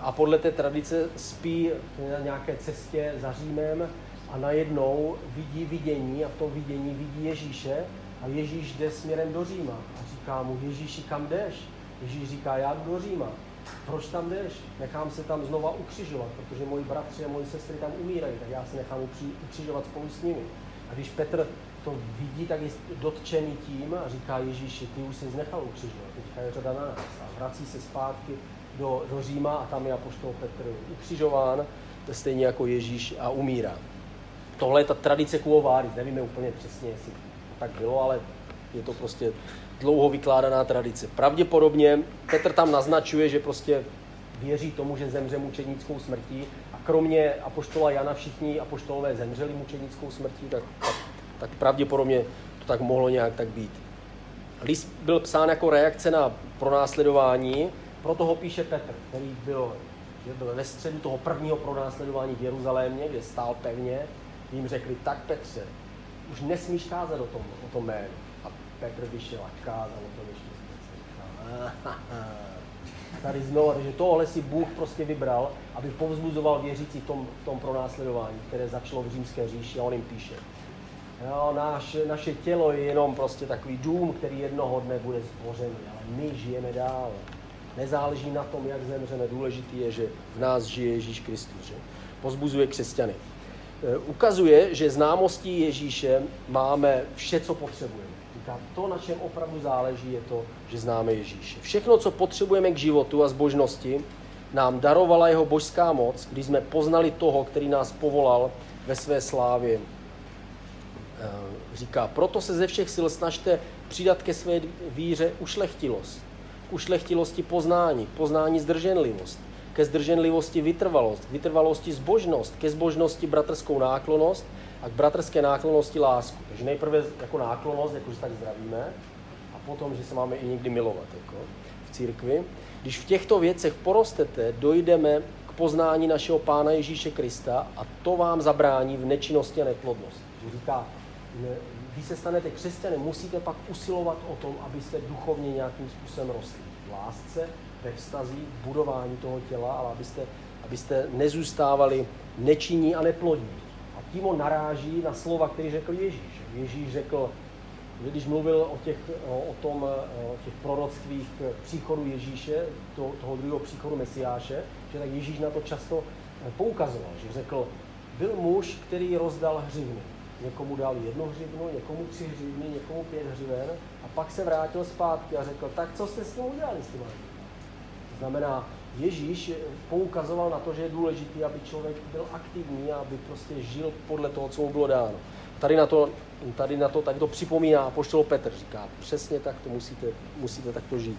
a podle té tradice spí na nějaké cestě za Římem a najednou vidí vidění a v tom vidění vidí Ježíše a Ježíš jde směrem do Říma a říká mu, Ježíši, kam jdeš? Ježíš říká, já jdu do Říma. Proč tam jdeš? Nechám se tam znova ukřižovat, protože moji bratři a moji sestry tam umírají, tak já se nechám ukřižovat spolu s nimi. A když Petr to vidí, tak je dotčený tím a říká Ježíši, ty už jsi nechal ukřižovat, teďka je řada nás. A vrací se zpátky do, do Říma a tam je apoštol Petr ukřižován, stejně jako Ježíš a umírá. Tohle je ta tradice Kuováris, nevíme úplně přesně, jestli tak bylo, ale je to prostě dlouho vykládaná tradice. Pravděpodobně Petr tam naznačuje, že prostě věří tomu, že zemře mučednickou smrtí a kromě apoštola Jana všichni apoštolové zemřeli mučenickou smrtí, tak, tak, tak pravděpodobně to tak mohlo nějak tak být. List byl psán jako reakce na pronásledování, proto ho píše Petr, který byl, že byl ve středu toho prvního pronásledování v Jeruzalémě, kde stál pevně. Jim řekli, tak Petře, už nesmíš kázat o tom, o tom jménu. A Petr vyšel a kázal o tom ještě. [laughs] Tady znovu, že tohle si Bůh prostě vybral, aby povzbuzoval věřící v tom, v tom pronásledování, které začalo v římské říši a on jim píše. Jo, náš, naše tělo je jenom prostě takový dům, který jednoho dne bude zbořený, ale my žijeme dál. Nezáleží na tom, jak zemřeme. Důležitý je, že v nás žije Ježíš Kristus. Že? Pozbuzuje křesťany. E, ukazuje, že známostí Ježíše máme vše, co potřebujeme. Říká, to, na čem opravdu záleží, je to, že známe Ježíše. Všechno, co potřebujeme k životu a zbožnosti, nám darovala jeho božská moc, když jsme poznali toho, který nás povolal ve své slávě Eh, říká, proto se ze všech sil snažte přidat ke své víře ušlechtilost. Ušlechtilosti poznání, poznání zdrženlivost, ke zdrženlivosti vytrvalost, k vytrvalosti zbožnost, ke zbožnosti bratrskou náklonost a k bratrské náklonosti lásku. Takže nejprve jako náklonost, jako že tak zdravíme, a potom, že se máme i někdy milovat jako v církvi. Když v těchto věcech porostete, dojdeme k poznání našeho Pána Ježíše Krista a to vám zabrání v nečinnosti a neplodnosti. Říká, když se stanete křesťanem, musíte pak usilovat o tom, abyste duchovně nějakým způsobem rostli. V lásce, ve vztazí, v budování toho těla, ale abyste, abyste nezůstávali nečinní a neplodní. A tím on naráží na slova, který řekl Ježíš. Ježíš řekl, když mluvil o, těch, o, tom, o těch proroctvích příchodu Ježíše, to, toho druhého příchodu Mesiáše, že tak Ježíš na to často poukazoval, že řekl, byl muž, který rozdal hřivny Někomu dal jednu hřivnu, někomu tři hřivny, někomu pět hřiven a pak se vrátil zpátky a řekl, tak co jste s tím udělali s těma To znamená, Ježíš poukazoval na to, že je důležité, aby člověk byl aktivní a aby prostě žil podle toho, co mu bylo dáno. Tady na to, tady na to, tady to připomíná poštol Petr, říká, přesně tak to musíte, musíte takto žít.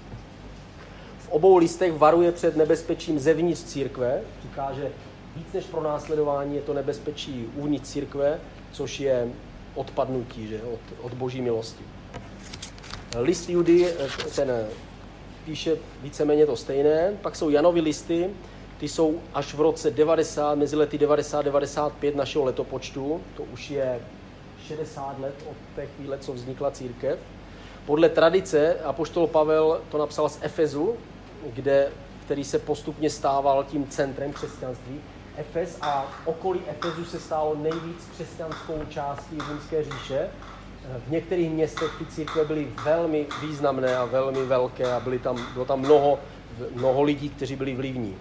V obou listech varuje před nebezpečím zevnitř církve, říká, že víc než pro následování je to nebezpečí uvnitř církve, což je odpadnutí že, od, od boží milosti. List Judy, ten píše víceméně to stejné. Pak jsou Janovi listy, ty jsou až v roce 90, mezi lety 90-95 našeho letopočtu. To už je 60 let od té chvíle, co vznikla církev. Podle tradice apoštol Pavel to napsal z Efezu, kde, který se postupně stával tím centrem křesťanství. Efes a okolí Efezu se stalo nejvíc křesťanskou částí Římské říše. V některých městech ty církve byly velmi významné a velmi velké a byly tam, bylo tam mnoho, mnoho lidí, kteří byli vlivní.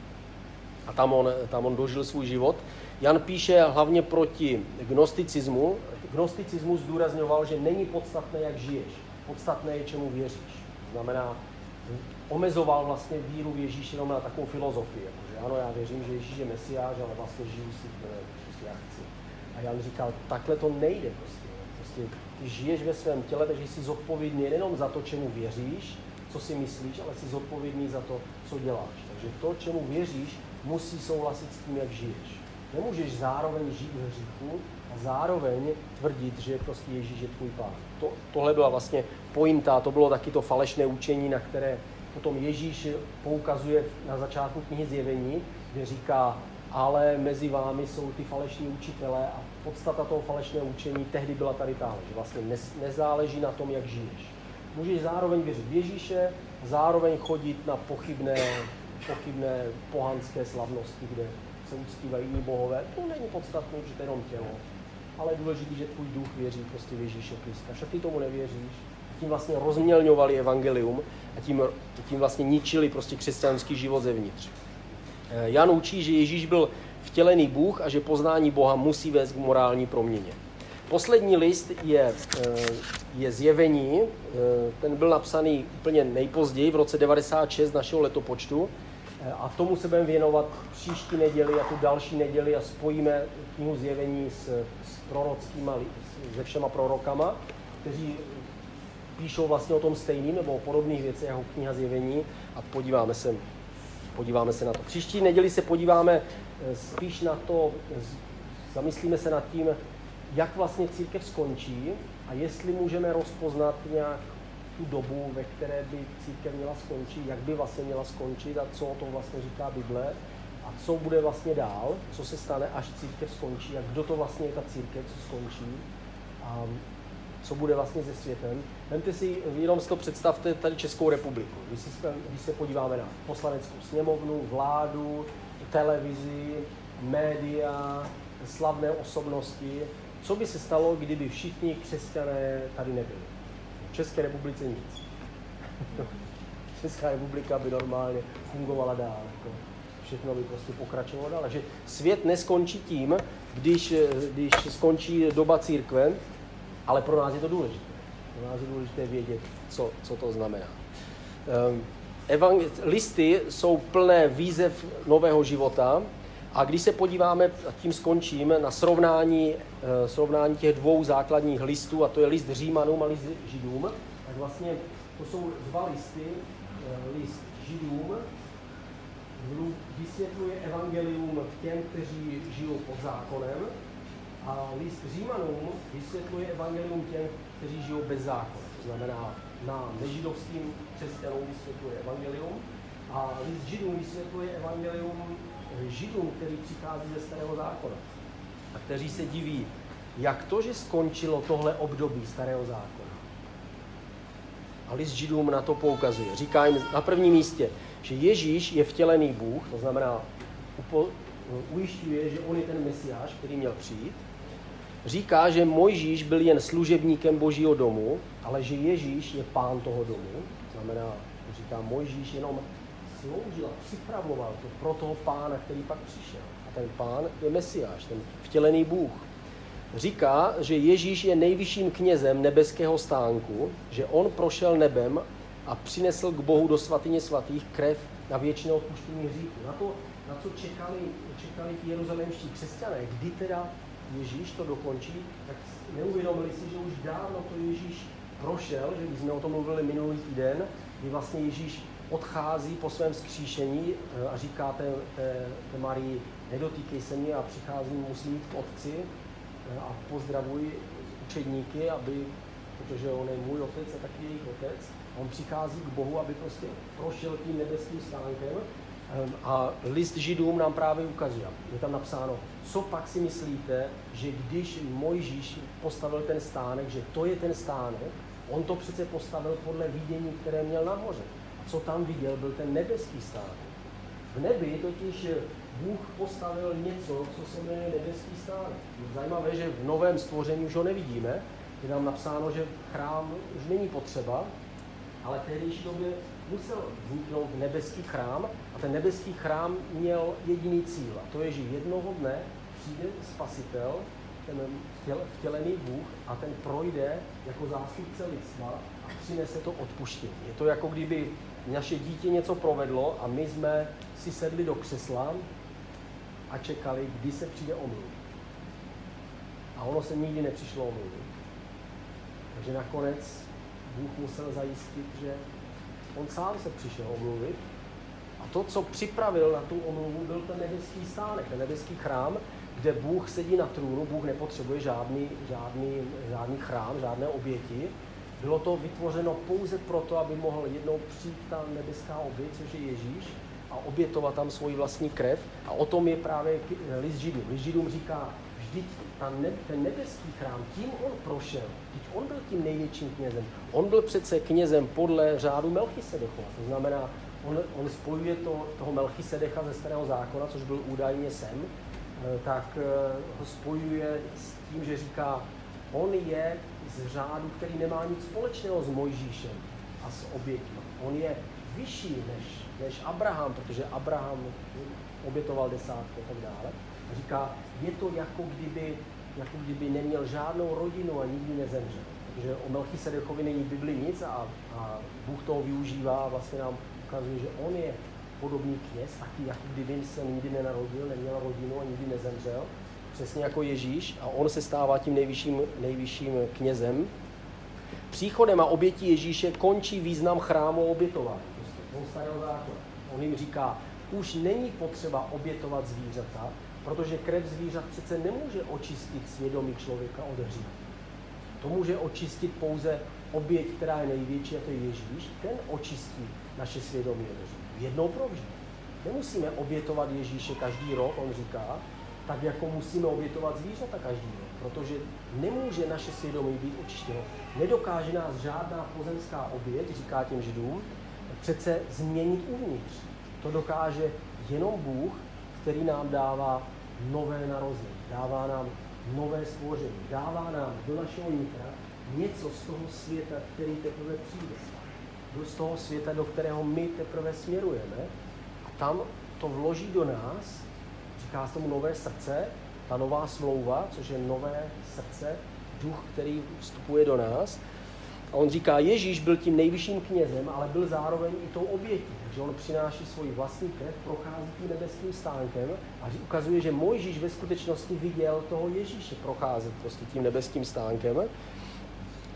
A tam on, tam on dožil svůj život. Jan píše hlavně proti gnosticismu. Gnosticismus zdůrazňoval, že není podstatné, jak žiješ. Podstatné je, čemu věříš. Znamená, omezoval vlastně víru v Ježíše jenom na takovou filozofii. Jako ano, já věřím, že Ježíš je mesiáš, ale vlastně žiju si, prostě já chci. A Jan říkal, takhle to nejde prostě. prostě žiješ ve svém těle, takže jsi zodpovědný nejenom za to, čemu věříš, co si myslíš, ale jsi zodpovědný za to, co děláš. Takže to, čemu věříš, musí souhlasit s tím, jak žiješ. Nemůžeš zároveň žít v hříchu a zároveň tvrdit, že prostě Ježíš je tvůj pán. To, tohle byla vlastně pointa, to bylo taky to falešné učení, na které potom Ježíš poukazuje na začátku knihy Zjevení, kde říká, ale mezi vámi jsou ty falešní učitelé a podstata toho falešného učení tehdy byla tady tahle, že vlastně nezáleží na tom, jak žiješ. Můžeš zároveň věřit v Ježíše, zároveň chodit na pochybné, pochybné pohanské slavnosti, kde se uctívají jiní bohové. To není podstatné, že to je jenom tělo. Ale je důležité, že tvůj duch věří prostě v Ježíše Krista. Však ty tomu nevěříš, tím vlastně rozmělňovali evangelium a tím, tím vlastně ničili prostě křesťanský život zevnitř. Eh, Jan učí, že Ježíš byl vtělený Bůh a že poznání Boha musí vést k morální proměně. Poslední list je, eh, je zjevení, eh, ten byl napsaný úplně nejpozději, v roce 96 našeho letopočtu a tomu se budeme věnovat příští neděli a tu další neděli a spojíme knihu zjevení s, s prorockýma, se všema prorokama, kteří píšou vlastně o tom stejným nebo o podobných věcech jako kniha zjevení a podíváme se, podíváme se na to. Příští neděli se podíváme eh, spíš na to, zamyslíme se nad tím, jak vlastně církev skončí a jestli můžeme rozpoznat nějak tu dobu, ve které by církev měla skončit, jak by vlastně měla skončit a co o tom vlastně říká Bible a co bude vlastně dál, co se stane, až církev skončí a kdo to vlastně je ta církev, co skončí a co bude vlastně se světem. Vemte si, jenom si to představte tady Českou republiku. Když, si, když se podíváme na poslaneckou sněmovnu, vládu, televizi, média, slavné osobnosti, co by se stalo, kdyby všichni křesťané tady nebyli? V České republice nic. [laughs] Česká republika by normálně fungovala dál. Jako všechno by prostě pokračovalo dál. Takže svět neskončí tím, když, když skončí doba církve, ale pro nás je to důležité. Pro nás je důležité vědět, co, co to znamená. Um, evangel- listy jsou plné výzev nového života, a když se podíváme, a tím skončím, na srovnání, eh, srovnání těch dvou základních listů, a to je list Římanům a list Židům, tak vlastně to jsou dva listy, eh, list Židům, vysvětluje evangelium těm, kteří žijou pod zákonem, a list Římanům vysvětluje evangelium těm, kteří žijou bez zákona. To znamená, na nežidovským křesťanům vysvětluje evangelium a list Židům vysvětluje evangelium Židům, který přichází ze starého zákona a kteří se diví, jak to, že skončilo tohle období starého zákona. A list Židům na to poukazuje. Říká jim na prvním místě, že Ježíš je vtělený Bůh, to znamená, ujišťuje, že on je ten mesiáš, který měl přijít. Říká, že Mojžíš byl jen služebníkem božího domu, ale že Ježíš je pán toho domu. Znamená, říká, Mojžíš jenom sloužil a připravoval to pro toho pána, který pak přišel. A ten pán je Mesiáš, ten vtělený Bůh. Říká, že Ježíš je nejvyšším knězem nebeského stánku, že on prošel nebem a přinesl k Bohu do svatyně svatých krev na věčné odpuštění hříchu. Na to, na co čekali, čekali ti jeruzalémští křesťané, kdy teda Ježíš to dokončí, tak neuvědomili si, že už dávno to Ježíš prošel, že když jsme o tom mluvili minulý týden, kdy vlastně Ježíš odchází po svém skříšení eh, a říká té, té, té Marii, nedotýkej se mě a přicházím, musím jít k otci eh, a pozdravuji učedníky, aby, protože on je můj otec a taky jejich otec. On přichází k Bohu, aby prostě prošel tím nebeským stánkem. Ehm, a list Židům nám právě ukazuje, je tam napsáno, co pak si myslíte, že když Mojžíš postavil ten stánek, že to je ten stánek, on to přece postavil podle vidění, které měl nahoře co tam viděl, byl ten nebeský stát. V nebi totiž Bůh postavil něco, co se jmenuje nebeský stát. Zajímavé, že v novém stvoření už ho nevidíme. Je nám napsáno, že chrám už není potřeba, ale v tehdejší době musel vzniknout nebeský chrám a ten nebeský chrám měl jediný cíl a to je, že jednoho dne přijde spasitel, ten vtělený Bůh a ten projde jako zástupce lidstva a přinese to odpuštění. Je to jako kdyby naše dítě něco provedlo a my jsme si sedli do křesla a čekali, kdy se přijde omluvit. A ono se nikdy nepřišlo omluvit. Takže nakonec Bůh musel zajistit, že on sám se přišel omluvit. A to, co připravil na tu omluvu, byl ten nebeský stánek, ten nebeský chrám, kde Bůh sedí na trůnu, Bůh nepotřebuje žádný, žádný, žádný chrám, žádné oběti, bylo to vytvořeno pouze proto, aby mohl jednou přijít ta nebeská oběť, což je Ježíš, a obětovat tam svoji vlastní krev. A o tom je právě list Židům. List Židům říká, vždyť ta ne, ten nebeský chrám, tím on prošel, vždyť on byl tím největším knězem. On byl přece knězem podle řádu Melchisedechova. To znamená, on, on spojuje to, toho Melchisedecha ze starého zákona, což byl údajně sem, eh, tak eh, ho spojuje s tím, že říká, on je z řádu, který nemá nic společného s Mojžíšem a s oběťmi. On je vyšší než, než Abraham, protože Abraham obětoval desátku a tak dále. Říká, je to jako kdyby, jako kdyby neměl žádnou rodinu a nikdy nezemřel. Protože o Melchisedechovi není Bibli nic a, a Bůh toho využívá a vlastně nám ukazuje, že on je podobný kněz, taky jako kdyby se nikdy nenarodil, neměl rodinu a nikdy nezemřel přesně jako Ježíš, a on se stává tím nejvyšším, nejvyšším knězem. Příchodem a obětí Ježíše končí význam chrámu starého zákona. On jim říká, už není potřeba obětovat zvířata, protože krev zvířat přece nemůže očistit svědomí člověka od hříchu. To může očistit pouze oběť, která je největší, a to je Ježíš. Ten očistí naše svědomí od hříchu. Jednou provždy. Nemusíme obětovat Ježíše každý rok, on říká, tak jako musíme obětovat zvířata každý rok, protože nemůže naše svědomí být očištěno. Nedokáže nás žádná pozemská oběť, říká těm židům, přece změnit uvnitř. To dokáže jenom Bůh, který nám dává nové narození, dává nám nové stvoření, dává nám do našeho nitra něco z toho světa, který teprve přijde. Z toho světa, do kterého my teprve směrujeme. A tam to vloží do nás, říká se tomu nové srdce, ta nová smlouva, což je nové srdce, duch, který vstupuje do nás. A on říká, Ježíš byl tím nejvyšším knězem, ale byl zároveň i tou obětí. Takže on přináší svoji vlastní krev, prochází tím nebeským stánkem a ukazuje, že Mojžíš ve skutečnosti viděl toho Ježíše procházet prostě tím nebeským stánkem.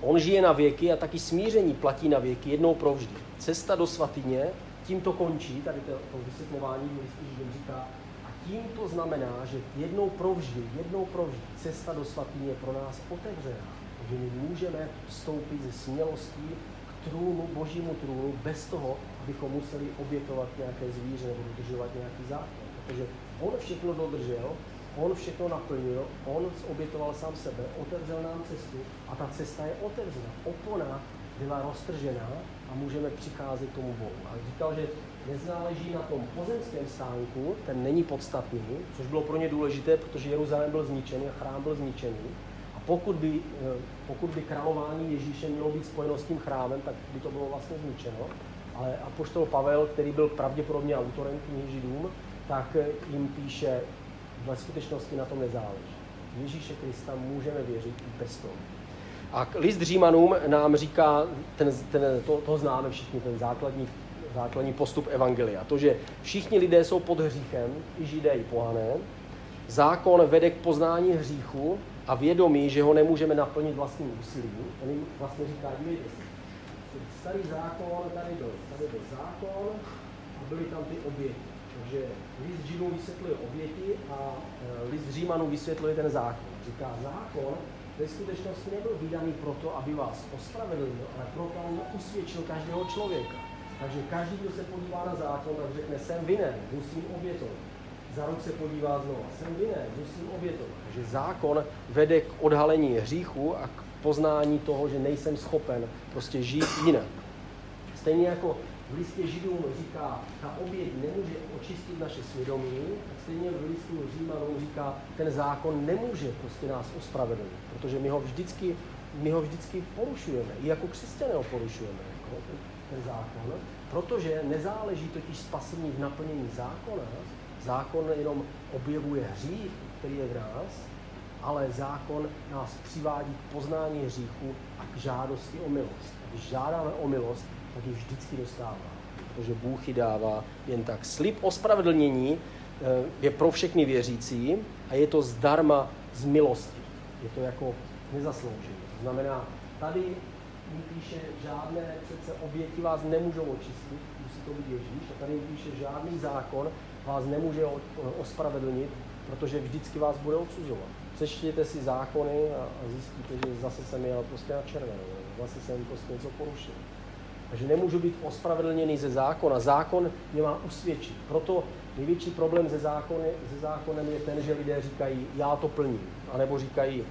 On žije na věky a taky smíření platí na věky jednou provždy. Cesta do svatyně tím to končí, tady to, to vysvětlování Židům říká, a tím to znamená, že jednou provždy, jednou provždy cesta do svatyně je pro nás otevřená. Že my můžeme vstoupit ze smělostí trůnu, božímu trůnu, bez toho, abychom museli obětovat nějaké zvíře nebo dodržovat nějaký zákon. Protože on všechno dodržel, on všechno naplnil, on obětoval sám sebe, otevřel nám cestu a ta cesta je otevřena. Opona byla roztržená a můžeme přicházet k tomu Bohu. A říkal, že nezáleží na tom pozemském stánku, ten není podstatný, což bylo pro ně důležité, protože Jeruzalém byl zničený a chrám byl zničený. A pokud by, eh, pokud by králování Ježíše mělo být spojeno s tím chrámem, tak by to bylo vlastně zničeno. Ale apoštol Pavel, který byl pravděpodobně autorem knihy Židům, tak jim píše, ve skutečnosti na tom nezáleží. Ježíše Krista můžeme věřit i bez toho. A list Římanům nám říká, ten, ten, to, to známe všichni, ten základní, základní postup Evangelia. To, že všichni lidé jsou pod hříchem, i židé, i pohané. Zákon vede k poznání hříchu a vědomí, že ho nemůžeme naplnit vlastním úsilím. On jim vlastně říká, dívejte se, starý zákon, tady byl, tady byl zákon a byly tam ty oběti. Takže list Židů vysvětluje oběti a e, list Římanů vysvětluje ten zákon. Říká, zákon ve skutečnosti nebyl vydaný proto, aby vás ospravedlnil, ale proto, aby usvědčil každého člověka. Takže každý, kdo se podívá na zákon, tak řekne, jsem vinen, musím obětovat. Za rok se podívá znovu, jsem vinen, musím obětovat. Takže zákon vede k odhalení hříchu a k poznání toho, že nejsem schopen prostě žít jinak. Stejně jako v listě Židům říká, ta oběť nemůže očistit naše svědomí, tak stejně v listu Římanům říká, ten zákon nemůže prostě nás ospravedlnit, protože my ho vždycky, my ho vždycky porušujeme, i jako křesťané ho porušujeme, jako ten zákon, protože nezáleží totiž spasení v naplnění zákona, zákon jenom objevuje hřích, který je v nás, ale zákon nás přivádí k poznání hříchu a k žádosti o milost. A když žádáme o milost, tak ji vždycky dostává. Protože Bůh ji dává jen tak. Slib ospravedlnění eh, je pro všechny věřící a je to zdarma z milosti. Je to jako nezasloužené. To znamená, tady mi píše, žádné přece oběti vás nemůžou očistit, musí to být Ježíš, a tady mi píše, žádný zákon vás nemůže ospravedlnit, protože vždycky vás bude odsuzovat. Přečtěte si zákony a, zjistíte, že zase jsem jel prostě na červenou, zase jsem prostě něco porušil. Takže nemůžu být ospravedlněný ze zákona. Zákon mě má usvědčit. Proto největší problém ze, zákony, ze zákonem je ten, že lidé říkají, já to plním. A nebo říkají,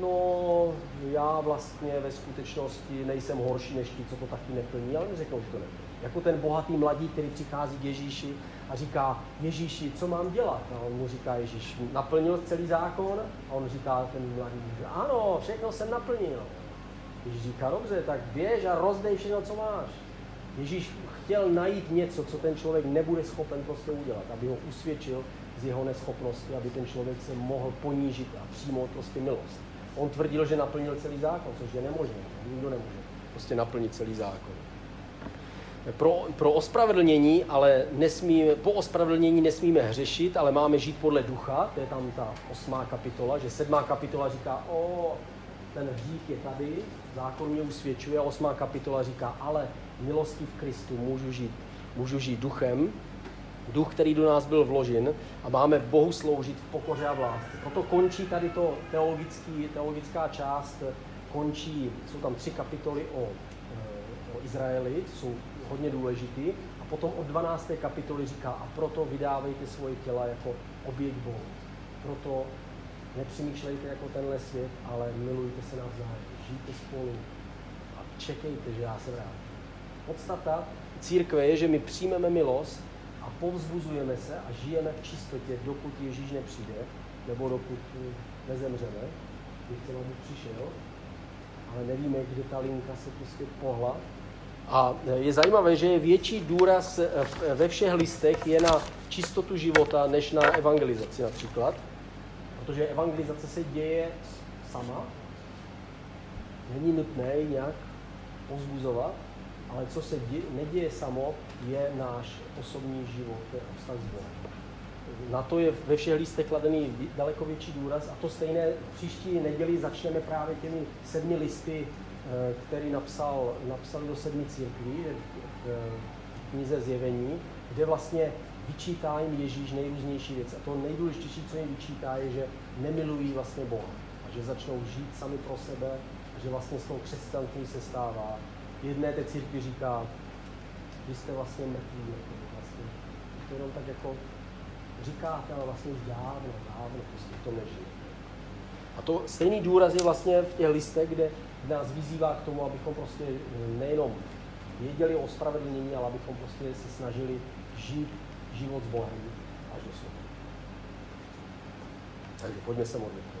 no já vlastně ve skutečnosti nejsem horší než ti, co to taky neplní, ale neřeknou, že to neplní. Jako ten bohatý mladík, který přichází k Ježíši a říká, Ježíši, co mám dělat? A on mu říká, Ježíš, naplnil celý zákon? A on říká, ten mladý, ano, všechno jsem naplnil. Ježíš říká, dobře, tak běž a rozdej všechno, co máš. Ježíš chtěl najít něco, co ten člověk nebude schopen prostě udělat, aby ho usvědčil z jeho neschopnosti, aby ten člověk se mohl ponížit a přijmout prostě milost. On tvrdil, že naplnil celý zákon, což je nemožné. Nikdo nemůže prostě naplnit celý zákon. Pro, pro ospravedlnění, ale nesmíme, po ospravedlnění nesmíme hřešit, ale máme žít podle ducha, to je tam ta osmá kapitola, že sedmá kapitola říká, o, ten hřích je tady, zákon mě usvědčuje, osmá kapitola říká, ale milosti v Kristu můžu žít, můžu žít duchem. duch, který do nás byl vložen a máme Bohu sloužit v pokoře a v lásce. Proto končí tady to teologický, teologická část, končí, jsou tam tři kapitoly o, eh, o Izraeli, jsou hodně důležitý, a potom od 12. kapitoly říká, a proto vydávejte svoje těla jako oběť Bohu. Proto nepřemýšlejte jako tenhle svět, ale milujte se navzájem, žijte spolu a čekejte, že já se vrátím. Podstata církve je, že my přijmeme milost a povzbuzujeme se a žijeme v čistotě, dokud Ježíš nepřijde, nebo dokud nezemřeme, když chceme, aby přišel, ale nevíme, kde ta linka se prostě pohla. A je zajímavé, že je větší důraz ve všech listech je na čistotu života, než na evangelizaci například. Protože evangelizace se děje sama, není nutné ji nějak pozbuzovat, ale co se dě, neděje samo, je náš osobní život, je vztah s Bohem. Na to je ve všech listech kladený daleko větší důraz a to stejné příští neděli začneme právě těmi sedmi listy, eh, který napsal, napsal do sedmi církví v knize Zjevení, kde vlastně vyčítá jim Ježíš nejrůznější věci. A to nejdůležitější, co jim vyčítá, je, že nemilují vlastně Boha. A že začnou žít sami pro sebe, a že vlastně s tou křesťanství se stává. Jedné té církvi říká, vy jste vlastně mrtví. Jako vlastně. To jenom tak jako říkáte, ale vlastně už dávno, dávno prostě to nežije. A to stejný důraz je vlastně v těch listech, kde nás vyzývá k tomu, abychom prostě nejenom věděli o spravedlnění, ale abychom prostě se snažili žít život s Bohem až do smrti. Takže pojďme se modlit.